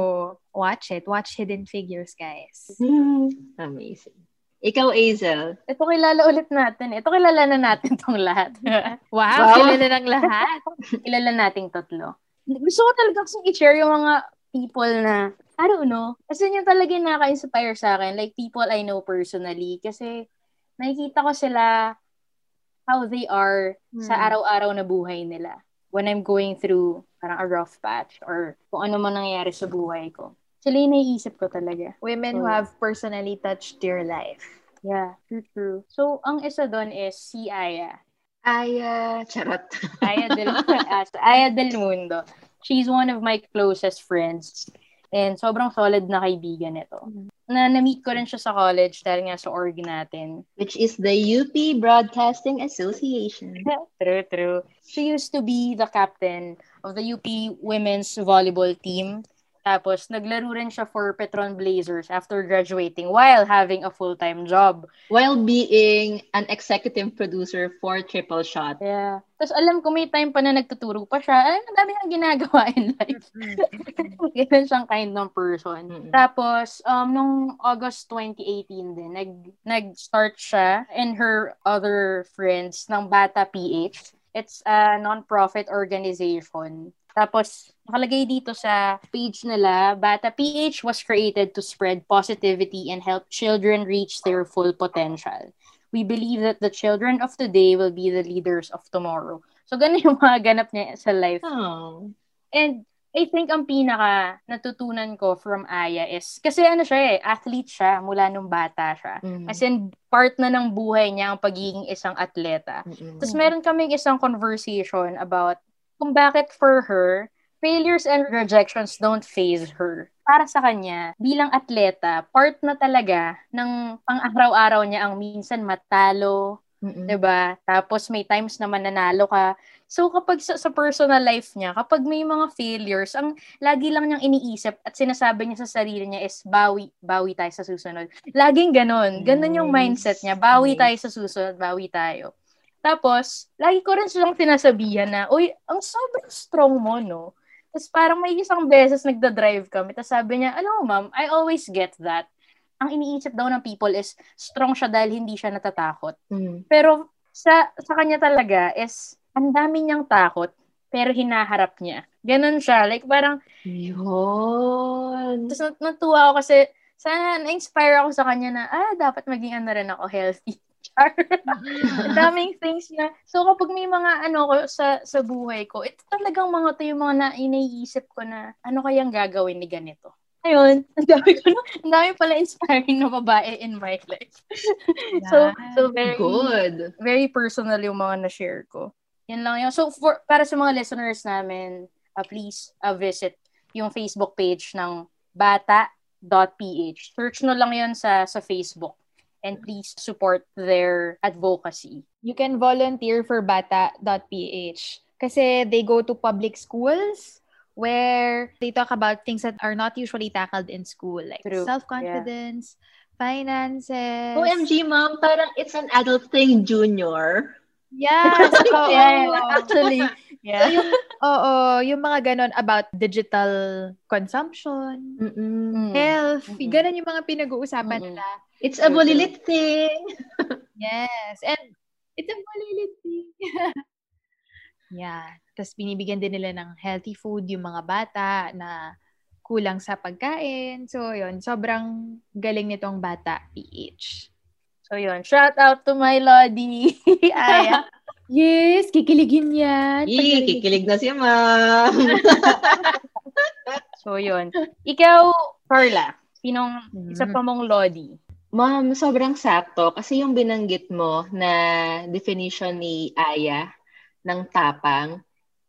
Speaker 3: watch it. Watch Hidden Figures, guys.
Speaker 4: Amazing. Ikaw, Azel.
Speaker 5: Ito kilala ulit natin. Ito kilala na natin tong lahat.
Speaker 3: Wow,
Speaker 4: Wow.
Speaker 3: kilala ng lahat.
Speaker 5: kilala nating tatlo. Gusto ko talaga kasing i-share yung mga people na, I don't know, kasi yun talaga yung nakaka-inspire sa akin. Like, people I know personally. Kasi, nakikita ko sila how they are sa
Speaker 3: Hmm.
Speaker 5: araw-araw na buhay nila. When I'm going through parang a rough patch or kung ano man nangyayari sa buhay ko. Sila yung naiisip ko talaga.
Speaker 3: Women who
Speaker 5: So,
Speaker 3: have personally touched your life.
Speaker 5: Yeah, true, true. So, ang isa doon is si Aya.
Speaker 4: Aya, charot.
Speaker 5: Aya del, Aya del Mundo. She's one of my closest friends. And sobrang solid na kaibigan nito. Na na-meet ko rin siya sa college dahil nga sa org natin.
Speaker 4: Which is the UP Broadcasting Association.
Speaker 5: True, true. She used to be the captain of the UP women's volleyball team. Tapos, naglaro rin siya for Petron Blazers after graduating while having a full-time job.
Speaker 4: While being an executive producer for Triple Shot.
Speaker 5: Yeah. Tapos, alam ko may time pa na nagtuturo pa siya. Alam, ang dami nang ginagawa in life. Ganun siyang kind ng person.
Speaker 4: Mm-mm.
Speaker 5: Tapos, um, nung August 2018 din, nag, nag-start siya and her other friends ng Bata PH. It's a non-profit organization. Tapos, nakalagay dito sa page nila, Bata PH was created to spread positivity and help children reach their full potential. We believe that the children of today will be the leaders of tomorrow. So, ganun yung mga ganap niya sa life.
Speaker 4: Oh.
Speaker 5: And I think ang pinaka natutunan ko from Aya is, kasi ano siya eh, athlete siya mula nung bata siya.
Speaker 4: Mm.
Speaker 5: As in, part na ng buhay niya ang pagiging isang atleta.
Speaker 4: Mm-mm.
Speaker 5: Tapos meron kaming isang conversation about kung bakit for her, failures and rejections don't phase her. Para sa kanya, bilang atleta, part na talaga ng pang-araw-araw niya ang minsan matalo,
Speaker 4: Mm-mm.
Speaker 5: 'di ba? Tapos may times na mananalo ka. So kapag sa, sa personal life niya, kapag may mga failures, ang lagi lang niyang iniisip at sinasabi niya sa sarili niya is bawi, bawi tayo sa susunod. Laging ganon. Ganon yung mindset niya. Bawi
Speaker 4: Nice.
Speaker 5: tayo sa susunod, bawi tayo. Tapos, lagi ko rin silang sinasabihan na, uy, ang sobrang strong mo, no? Tapos parang may isang beses nagda-drive kami. Tapos sabi niya, ano ma'am, I always get that. ang iniisip daw ng people is strong siya dahil hindi siya natatakot.
Speaker 4: Mm.
Speaker 5: Pero sa sa kanya talaga is ang dami niyang takot pero hinaharap niya. Ganon siya. Like parang
Speaker 4: Yun.
Speaker 5: tapos nat- natuwa ako kasi sana na-inspire ako sa kanya na ah dapat maging ano rin ako healthy. Char. Ang daming things na so kapag may mga ano ko sa sa buhay ko, ito talagang mga to yung mga na iniisip ko na ano kayang gagawin ni ganito. Ayun, ang dami ko na, ang dami pala inspiring na babae in my life. so, so very,
Speaker 4: Good.
Speaker 5: very personal yung mga na-share ko. Yan lang yun. So, for, para sa mga listeners namin, uh, please uh, visit yung Facebook page ng bata.ph. Search no lang yun sa, sa Facebook. And please support their advocacy.
Speaker 3: You can volunteer for bata.ph kasi they go to public schools where they talk about things that are not usually tackled in school like
Speaker 5: True.
Speaker 3: self-confidence, finances.
Speaker 4: OMG, mom, parang it's an adult thing, junior.
Speaker 5: Yeah, yeah, actually. Yeah.
Speaker 3: So yung, oo, yung mga ganon about digital consumption,
Speaker 4: Mm-mm.
Speaker 3: health,
Speaker 5: Mm-mm.
Speaker 3: ganon yung mga pinag-uusapan
Speaker 5: Mm-mm.
Speaker 3: nila.
Speaker 4: It's a bulilit thing.
Speaker 3: Yes. And it's a malilit thing. yeah. Tapos binibigyan din nila ng healthy food yung mga bata na kulang sa pagkain. So, yun. Sobrang galing nitong bata PH.
Speaker 5: So, yun. Shout out to my Lodi. Aya.
Speaker 3: Yes, kikiligin yan.
Speaker 4: Yee, kikilig na si ma'am.
Speaker 5: So, yun. Ikaw, Carla, sinong
Speaker 3: Mm.
Speaker 5: isa pa mong Lodi?
Speaker 4: Ma'am, sobrang sakto kasi yung binanggit mo na definition ni Aya ng tapang,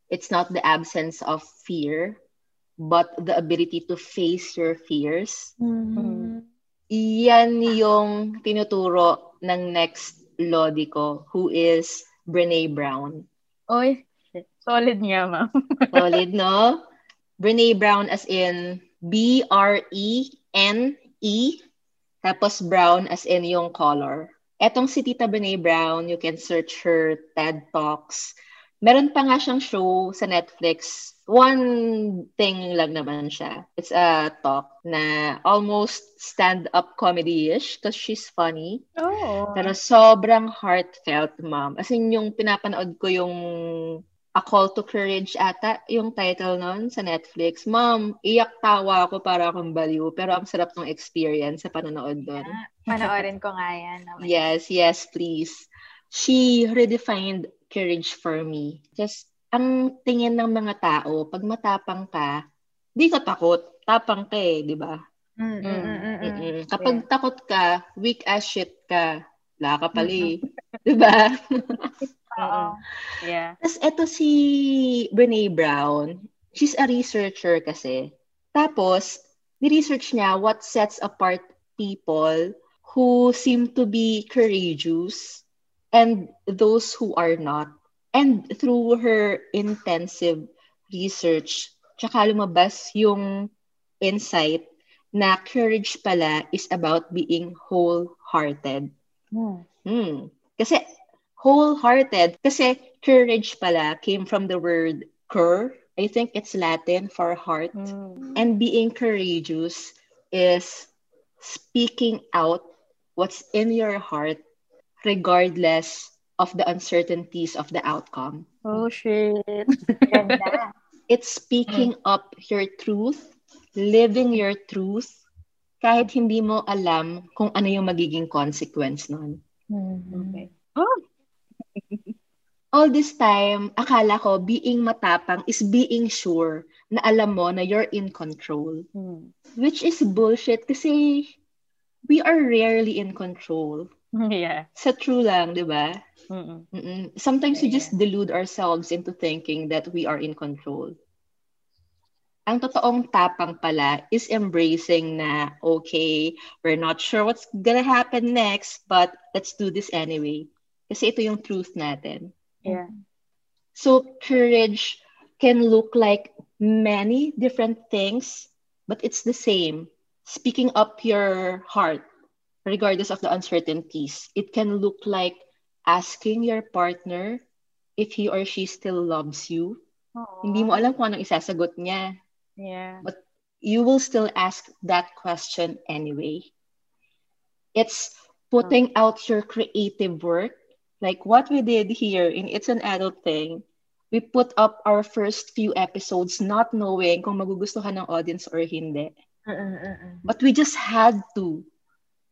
Speaker 4: it's not the absence of fear, but the ability to face your fears.
Speaker 3: Mm.
Speaker 4: Yan yung tinuturo ng next Lodi ko, who is Brene Brown.
Speaker 5: Oy, solid niya, ma'am.
Speaker 4: Solid, no? Brene Brown as in B-R-E-N-E tapos brown as in yung color. Etong si Tita Brene Brown, you can search her TED Talks. Meron pa nga siyang show sa Netflix. One thing lang naman siya. It's a talk na almost stand-up comedy-ish because she's funny.
Speaker 5: Oh.
Speaker 4: Pero sobrang heartfelt, ma'am. As in, yung pinapanood ko yung A Call to Courage ata, yung title nun sa Netflix. Ma'am, iyak tawa ako para akong baliw. Pero ang sarap ng experience sa panonood doon.
Speaker 3: Panoorin ko nga yan. naman.
Speaker 4: Yes, yes, please. She redefined courage for me. Just, ang tingin ng mga tao, pag matapang ka, di ka takot. Tapang ka eh, di ba?
Speaker 3: Mm, mm, mm.
Speaker 4: Kapag takot ka, weak as shit ka. Wala ka pala eh. Di ba?
Speaker 3: Oo.
Speaker 5: Yeah.
Speaker 4: Tapos eto si Brene Brown, she's a researcher kasi. Tapos, ni-research niya what sets apart people who seem to be courageous and those who are not. And through her intensive research, tsaka lumabas yung insight na courage pala is about being wholehearted.
Speaker 3: Hmm.
Speaker 4: Hmm. Kasi wholehearted, kasi courage pala came from the word cur. I think it's Latin for heart.
Speaker 5: Mm.
Speaker 4: And being courageous is speaking out what's in your heart regardless of the uncertainties of the outcome.
Speaker 5: Oh, shit.
Speaker 4: It's speaking up your truth, living your truth, kahit hindi mo alam kung ano yung magiging consequence nun.
Speaker 5: Okay.
Speaker 4: All this time, akala ko being matapang is being sure na alam mo na you're in control.
Speaker 5: Hmm.
Speaker 4: Which is bullshit kasi we are rarely in control.
Speaker 5: Yeah.
Speaker 4: Sa true lang, di ba?
Speaker 5: Mm-mm.
Speaker 4: Mm-mm. Sometimes we just delude ourselves into thinking that we are in control. Ang totoong tapang pala is embracing na, okay, we're not sure what's gonna happen next, but let's do this anyway. Kasi ito yung truth natin.
Speaker 5: Yeah.
Speaker 4: So courage can look like many different things, but it's the same. Speaking up your heart, regardless of the uncertainties. It can look like asking your partner if he or she still loves you. Hindi mo alam kung anong isasagot niya.
Speaker 5: Yeah.
Speaker 4: But you will still ask that question anyway. It's putting out your creative work. Like what we did here in It's an Adult Thing. We put up our first few episodes not knowing kung magugustuhan ng audience or hindi. But we just had to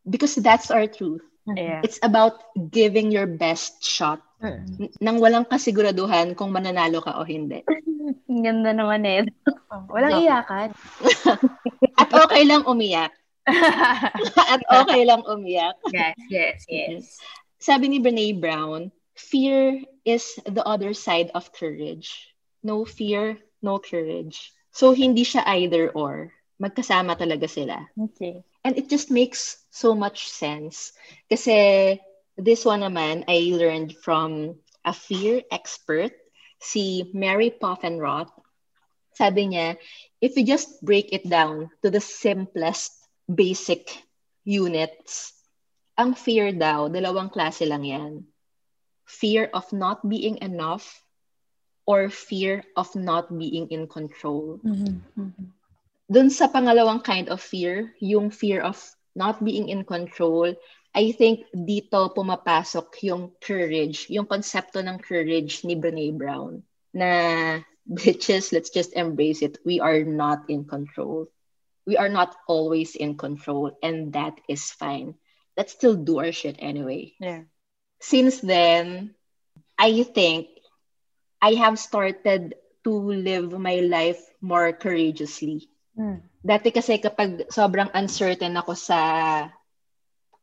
Speaker 4: because that's our truth.
Speaker 5: Yeah.
Speaker 4: It's about giving your best shot N- nang walang kasiguraduhan kung mananalo ka o hindi.
Speaker 5: Ganda naman eh.
Speaker 3: Walang
Speaker 4: No.
Speaker 3: iyakan.
Speaker 4: At okay lang umiyak. At okay lang umiyak.
Speaker 3: yes, yes, yes.
Speaker 4: Sabi ni Brene Brown, fear is the other side of courage. No fear, no courage. So hindi siya either or. Magkasama talaga sila.
Speaker 5: Okay.
Speaker 4: And it just makes so much sense. Kasi this one naman, I learned from a fear expert, si Mary Poffenroth. Sabi niya, if you just break it down to the simplest basic units, ang fear daw, dalawang klase lang yan. Fear of not being enough or fear of not being in control. Dun sa pangalawang kind of fear, yung fear of not being in control, I think dito pumapasok yung courage, yung konsepto ng courage ni Brene Brown. Na, bitches, let's just embrace it. We are not in control. We are not always in control, and that is fine. Let's still do our shit anyway.
Speaker 5: Yeah.
Speaker 4: Since then, I think I have started to live my life more courageously. Dati kasi kapag sobrang uncertain ako sa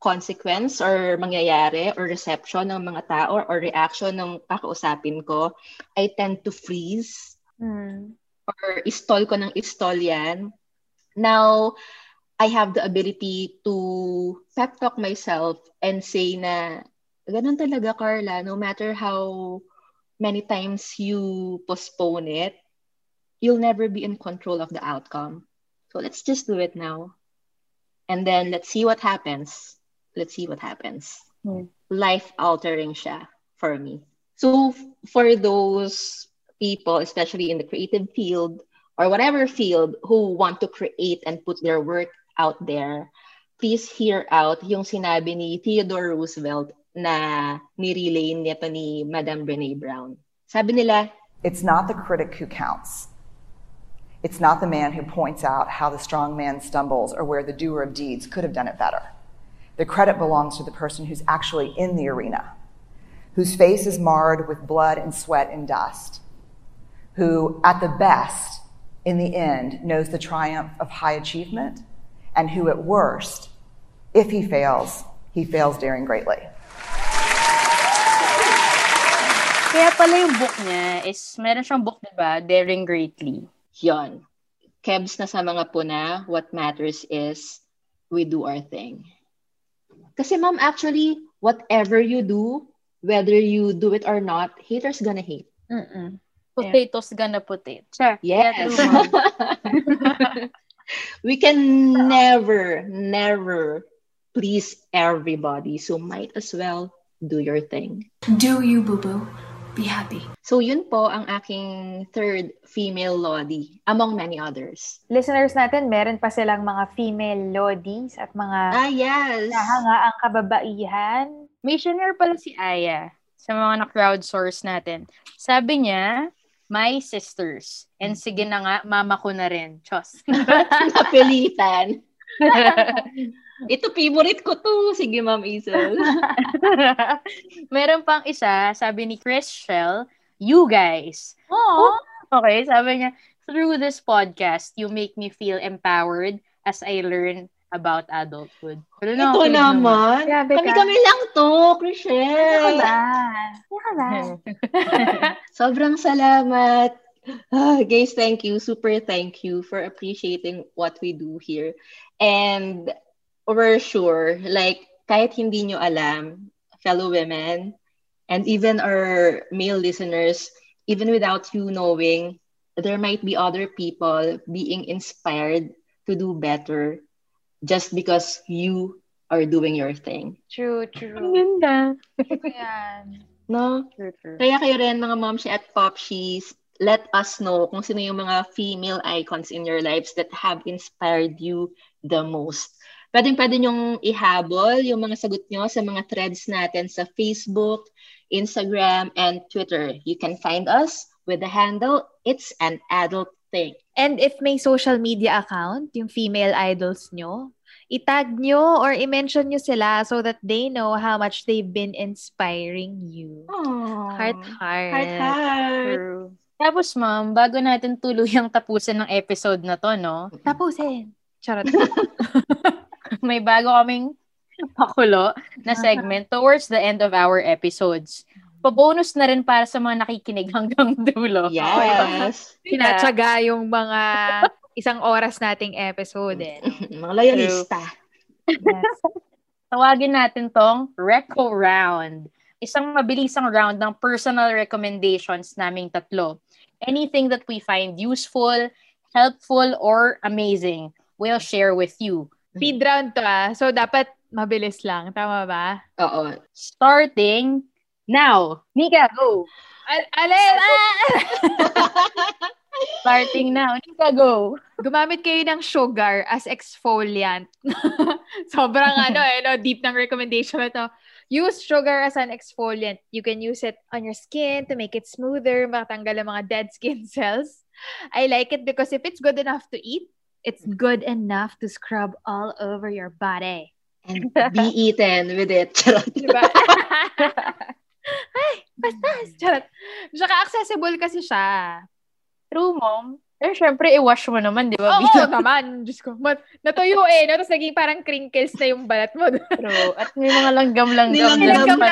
Speaker 4: consequence or mangyayari or reception ng mga tao or reaction ng kakausapin ko, I tend to freeze or istall ko ng istall yan. Now, I have the ability to pep talk myself and say na, ganun talaga, Carla, no matter how many times you postpone it, you'll never be in control of the outcome. So let's just do it now. And then let's see what happens. Let's see what happens. Hmm. Life altering siya for me. So for those people, especially in the creative field or whatever field who want to create and put their work out there, please hear out yung sinabi ni Theodore Roosevelt na nirelay nito ni Madam Brene Brown. Sabi nila,
Speaker 10: It's not the critic who counts. It's not the man who points out how the strong man stumbles or where the doer of deeds could have done it better. The credit belongs to the person who's actually in the arena, whose face is marred with blood and sweat and dust, who, at the best, in the end, knows the triumph of high achievement, and who, at worst, if he fails, he fails daring greatly.
Speaker 5: Kaya pala yung book niya is, meron siyang book, di ba? Daring Greatly.
Speaker 4: yon. Kebs na sa mga puna, what matters is we do our thing. Kasi ma'am, actually, whatever you do, whether you do it or not, haters gonna hate.
Speaker 5: Mm-mm. Potatoes gonna potato. Sure.
Speaker 4: Yes.
Speaker 5: Yeah.
Speaker 4: we can never, never please everybody. So might as well do your thing.
Speaker 11: Do you, boo boo. Be happy.
Speaker 4: So yun po ang aking third female Lodi, among many others.
Speaker 3: Listeners natin, meron pa silang mga female lodies at mga
Speaker 4: Ah, yes.
Speaker 3: nahanga ang kababaihan.
Speaker 5: May senior pala si Aya sa mga na-crowdsource natin. Sabi niya, my sisters. And sige na nga, mama ko na rin. Chos.
Speaker 4: Napilitan. Ito, favorite ko to. Sige, Ma'am Isel.
Speaker 5: Meron pang isa, sabi ni Chris Shell, you guys.
Speaker 3: Oh.
Speaker 5: Okay, sabi niya, through this podcast, you make me feel empowered as I learn about adulthood. Pero
Speaker 4: Ito
Speaker 5: nakikinig
Speaker 4: naman.
Speaker 3: Grabe.
Speaker 4: Kami-kami lang to, Chriselle. Sobrang salamat. Ah, guys, thank you. Super thank you for appreciating what we do here. And we're sure, like, kahit hindi nyo alam, fellow women, and even our male listeners, even without you knowing, there might be other people being inspired to do better just because you are doing your thing.
Speaker 3: True, true.
Speaker 5: Ang ganda.
Speaker 3: Yan.
Speaker 4: No?
Speaker 5: True, true.
Speaker 4: Kaya kayo rin, mga momshi at popshies, let us know kung sino yung mga female icons in your lives that have inspired you the most. Pwede pwede nyong ihabol yung mga sagot nyo sa mga threads natin sa Facebook, Instagram, and Twitter. You can find us with the handle It's an Adult Thing.
Speaker 3: And if may social media account, yung female idols nyo, itag nyo or i-mention nyo sila so that they know how much they've been inspiring you.
Speaker 4: Aww.
Speaker 3: Heart, heart.
Speaker 4: Heart, heart.
Speaker 5: True. Tapos, ma'am, bago natin tuluyang tapusin ng episode na to, no?
Speaker 3: Tapusin. Charot.
Speaker 5: May bago kaming pakulo na segment towards the end of our episodes. Pa-bonus na rin para sa mga nakikinig hanggang dulo.
Speaker 4: Yes.
Speaker 3: Tinatsaga yung mga isang oras nating episode eh.
Speaker 4: mga loyalista.
Speaker 3: Yes.
Speaker 5: Tawagin natin tong Reco Round. Isang mabilisang round ng personal recommendations naming tatlo. Anything that we find useful, helpful, or amazing, we'll share with you.
Speaker 3: Speed round to ah. So, dapat mabilis lang. Tama ba?
Speaker 4: Oo.
Speaker 5: Starting now. Nika, go!
Speaker 3: Al- alin! Ah!
Speaker 5: Starting now. Nika, go!
Speaker 3: Gumamit kayo ng sugar as exfoliant. Sobrang ano eh, no? deep ng recommendation na to. Use sugar as an exfoliant. You can use it on your skin to make it smoother, makatanggal ang mga dead skin cells. I like it because if it's good enough to eat, it's good enough to scrub all over your body.
Speaker 4: And be eaten with it. Charot.
Speaker 3: Diba? Ay, basta. Charot. Tsaka accessible kasi siya.
Speaker 5: True, mom. Eh, syempre, i-wash mo naman, di ba?
Speaker 3: Oo,
Speaker 5: Bilang-
Speaker 3: naman. Diyos ko. Mat- natuyo eh. No? Tapos naging parang crinkles na yung balat mo.
Speaker 5: True. At may mga langgam-langgam.
Speaker 4: Ka.
Speaker 5: pa.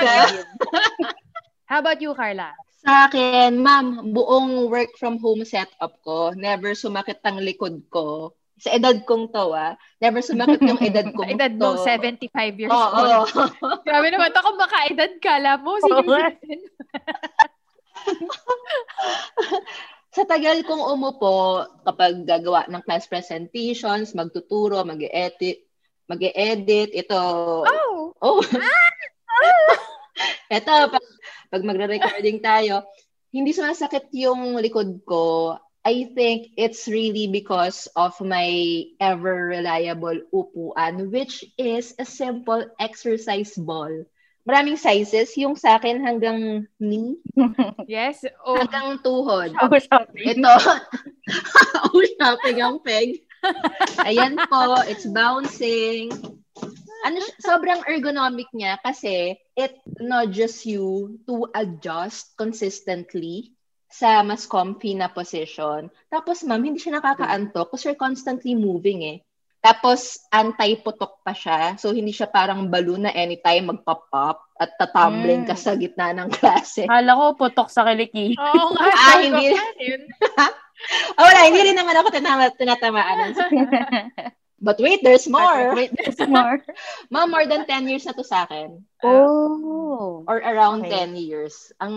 Speaker 3: How about you, Carla?
Speaker 4: Sa akin, ma'am, buong work from home setup ko, never sumakit ang likod ko. Sa edad kong to, ah, never sumakit yung edad kong
Speaker 3: Edad mo,
Speaker 4: to.
Speaker 3: 75 years
Speaker 4: Oo.
Speaker 3: old. Grabe naman to kung makaedad ka. Alam mo,
Speaker 5: nga.
Speaker 3: citizen.
Speaker 4: Sa tagal kong umupo, kapag gagawa ng class presentations, magtuturo, mag-edit, mag-edit, ito,
Speaker 3: Oh!
Speaker 4: oh, ito, pag, pag magre-recording tayo, hindi sumasakit yung likod ko. I think it's really because of my ever reliable upuan, which is a simple exercise ball. Maraming sizes. Yung sa akin hanggang knee,
Speaker 3: Yes. Oh.
Speaker 4: hanggang tuhod.
Speaker 5: Oh, shopping.
Speaker 4: Ito, oh, shopping ang peg. Ayan po, it's bouncing. Ano, sobrang ergonomic niya kasi it nudges you to adjust consistently sa mas comfy na position. Tapos, ma'am, hindi siya nakakaantok kasi you're constantly moving eh. Tapos, anti-putok pa siya. So, hindi siya parang balloon na anytime magpa-pop at tatumbling ka
Speaker 5: Mm.
Speaker 4: sa gitna ng klase.
Speaker 5: Kala ko putok sa kiliki.
Speaker 3: Oo nga.
Speaker 4: Ah, hindi. Oh, wala, hindi rin naman ako tinatamaan. But wait, there's more.
Speaker 5: Wait, there's more.
Speaker 4: Ma'am, more than 10 years na to sa akin.
Speaker 5: Oh.
Speaker 4: Or around
Speaker 5: Okay.
Speaker 4: 10 years. Ang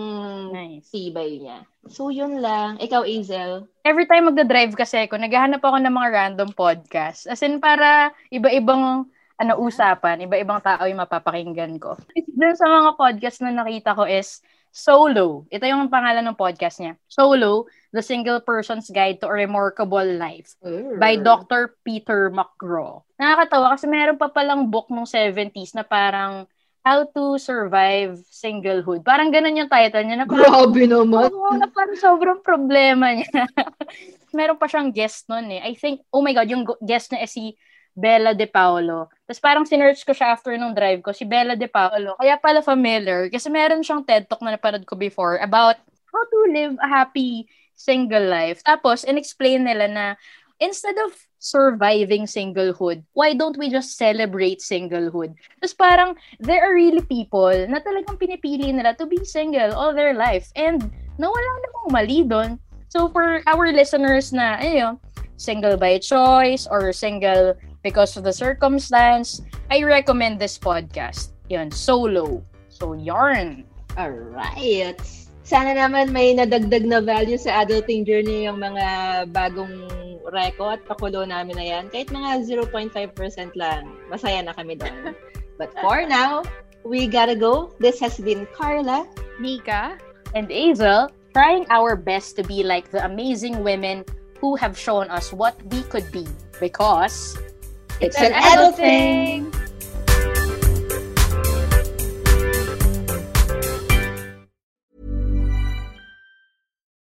Speaker 5: Nice.
Speaker 4: tibay niya. So, yun lang. Ikaw, Azel.
Speaker 5: Every time magda-drive kasi ako, naghahanap ako ng mga random podcast. As in, para iba-ibang ano, usapan, iba-ibang tao yung mapapakinggan ko. Dun sa mga podcast na nakita ko is Solo. Ito yung pangalan ng podcast niya. Solo, The Single Person's Guide to a Remarkable Life by Dr. Peter McGraw. Nakakatawa kasi meron pa palang book nung 70s na parang How to Survive Singlehood. Parang ganun yung title niya. Na parang,
Speaker 4: Grabe naman.
Speaker 5: Oo, na parang sobrang problema niya. meron pa siyang guest nun eh. I think, oh my God, yung guest niya is si Bella De Paolo. Tapos parang sinearch ko siya after nung drive ko, si Bella De Paolo. Kaya pala familiar, kasi meron siyang TED Talk na napanood ko before about how to live a happy single life. Tapos, in-explain nila na instead of surviving singlehood, why don't we just celebrate singlehood? Tapos parang, there are really people na talagang pinipili nila to be single all their life. And nawala namang mali doon. So for our listeners na, ayun, single by choice or single because of the circumstance, I recommend this podcast. Yun, solo. So, yarn.
Speaker 4: Alright. Sana naman may nadagdag na value sa adulting journey yung mga bagong reko at pakulo namin na yan. Kahit mga 0.5% lang. Masaya na kami doon. But for now, we gotta go. This has been Carla.
Speaker 3: Nika.
Speaker 5: and Azel, trying our best to be like the amazing women who have shown us what we could be. Because
Speaker 4: It's an adult thing.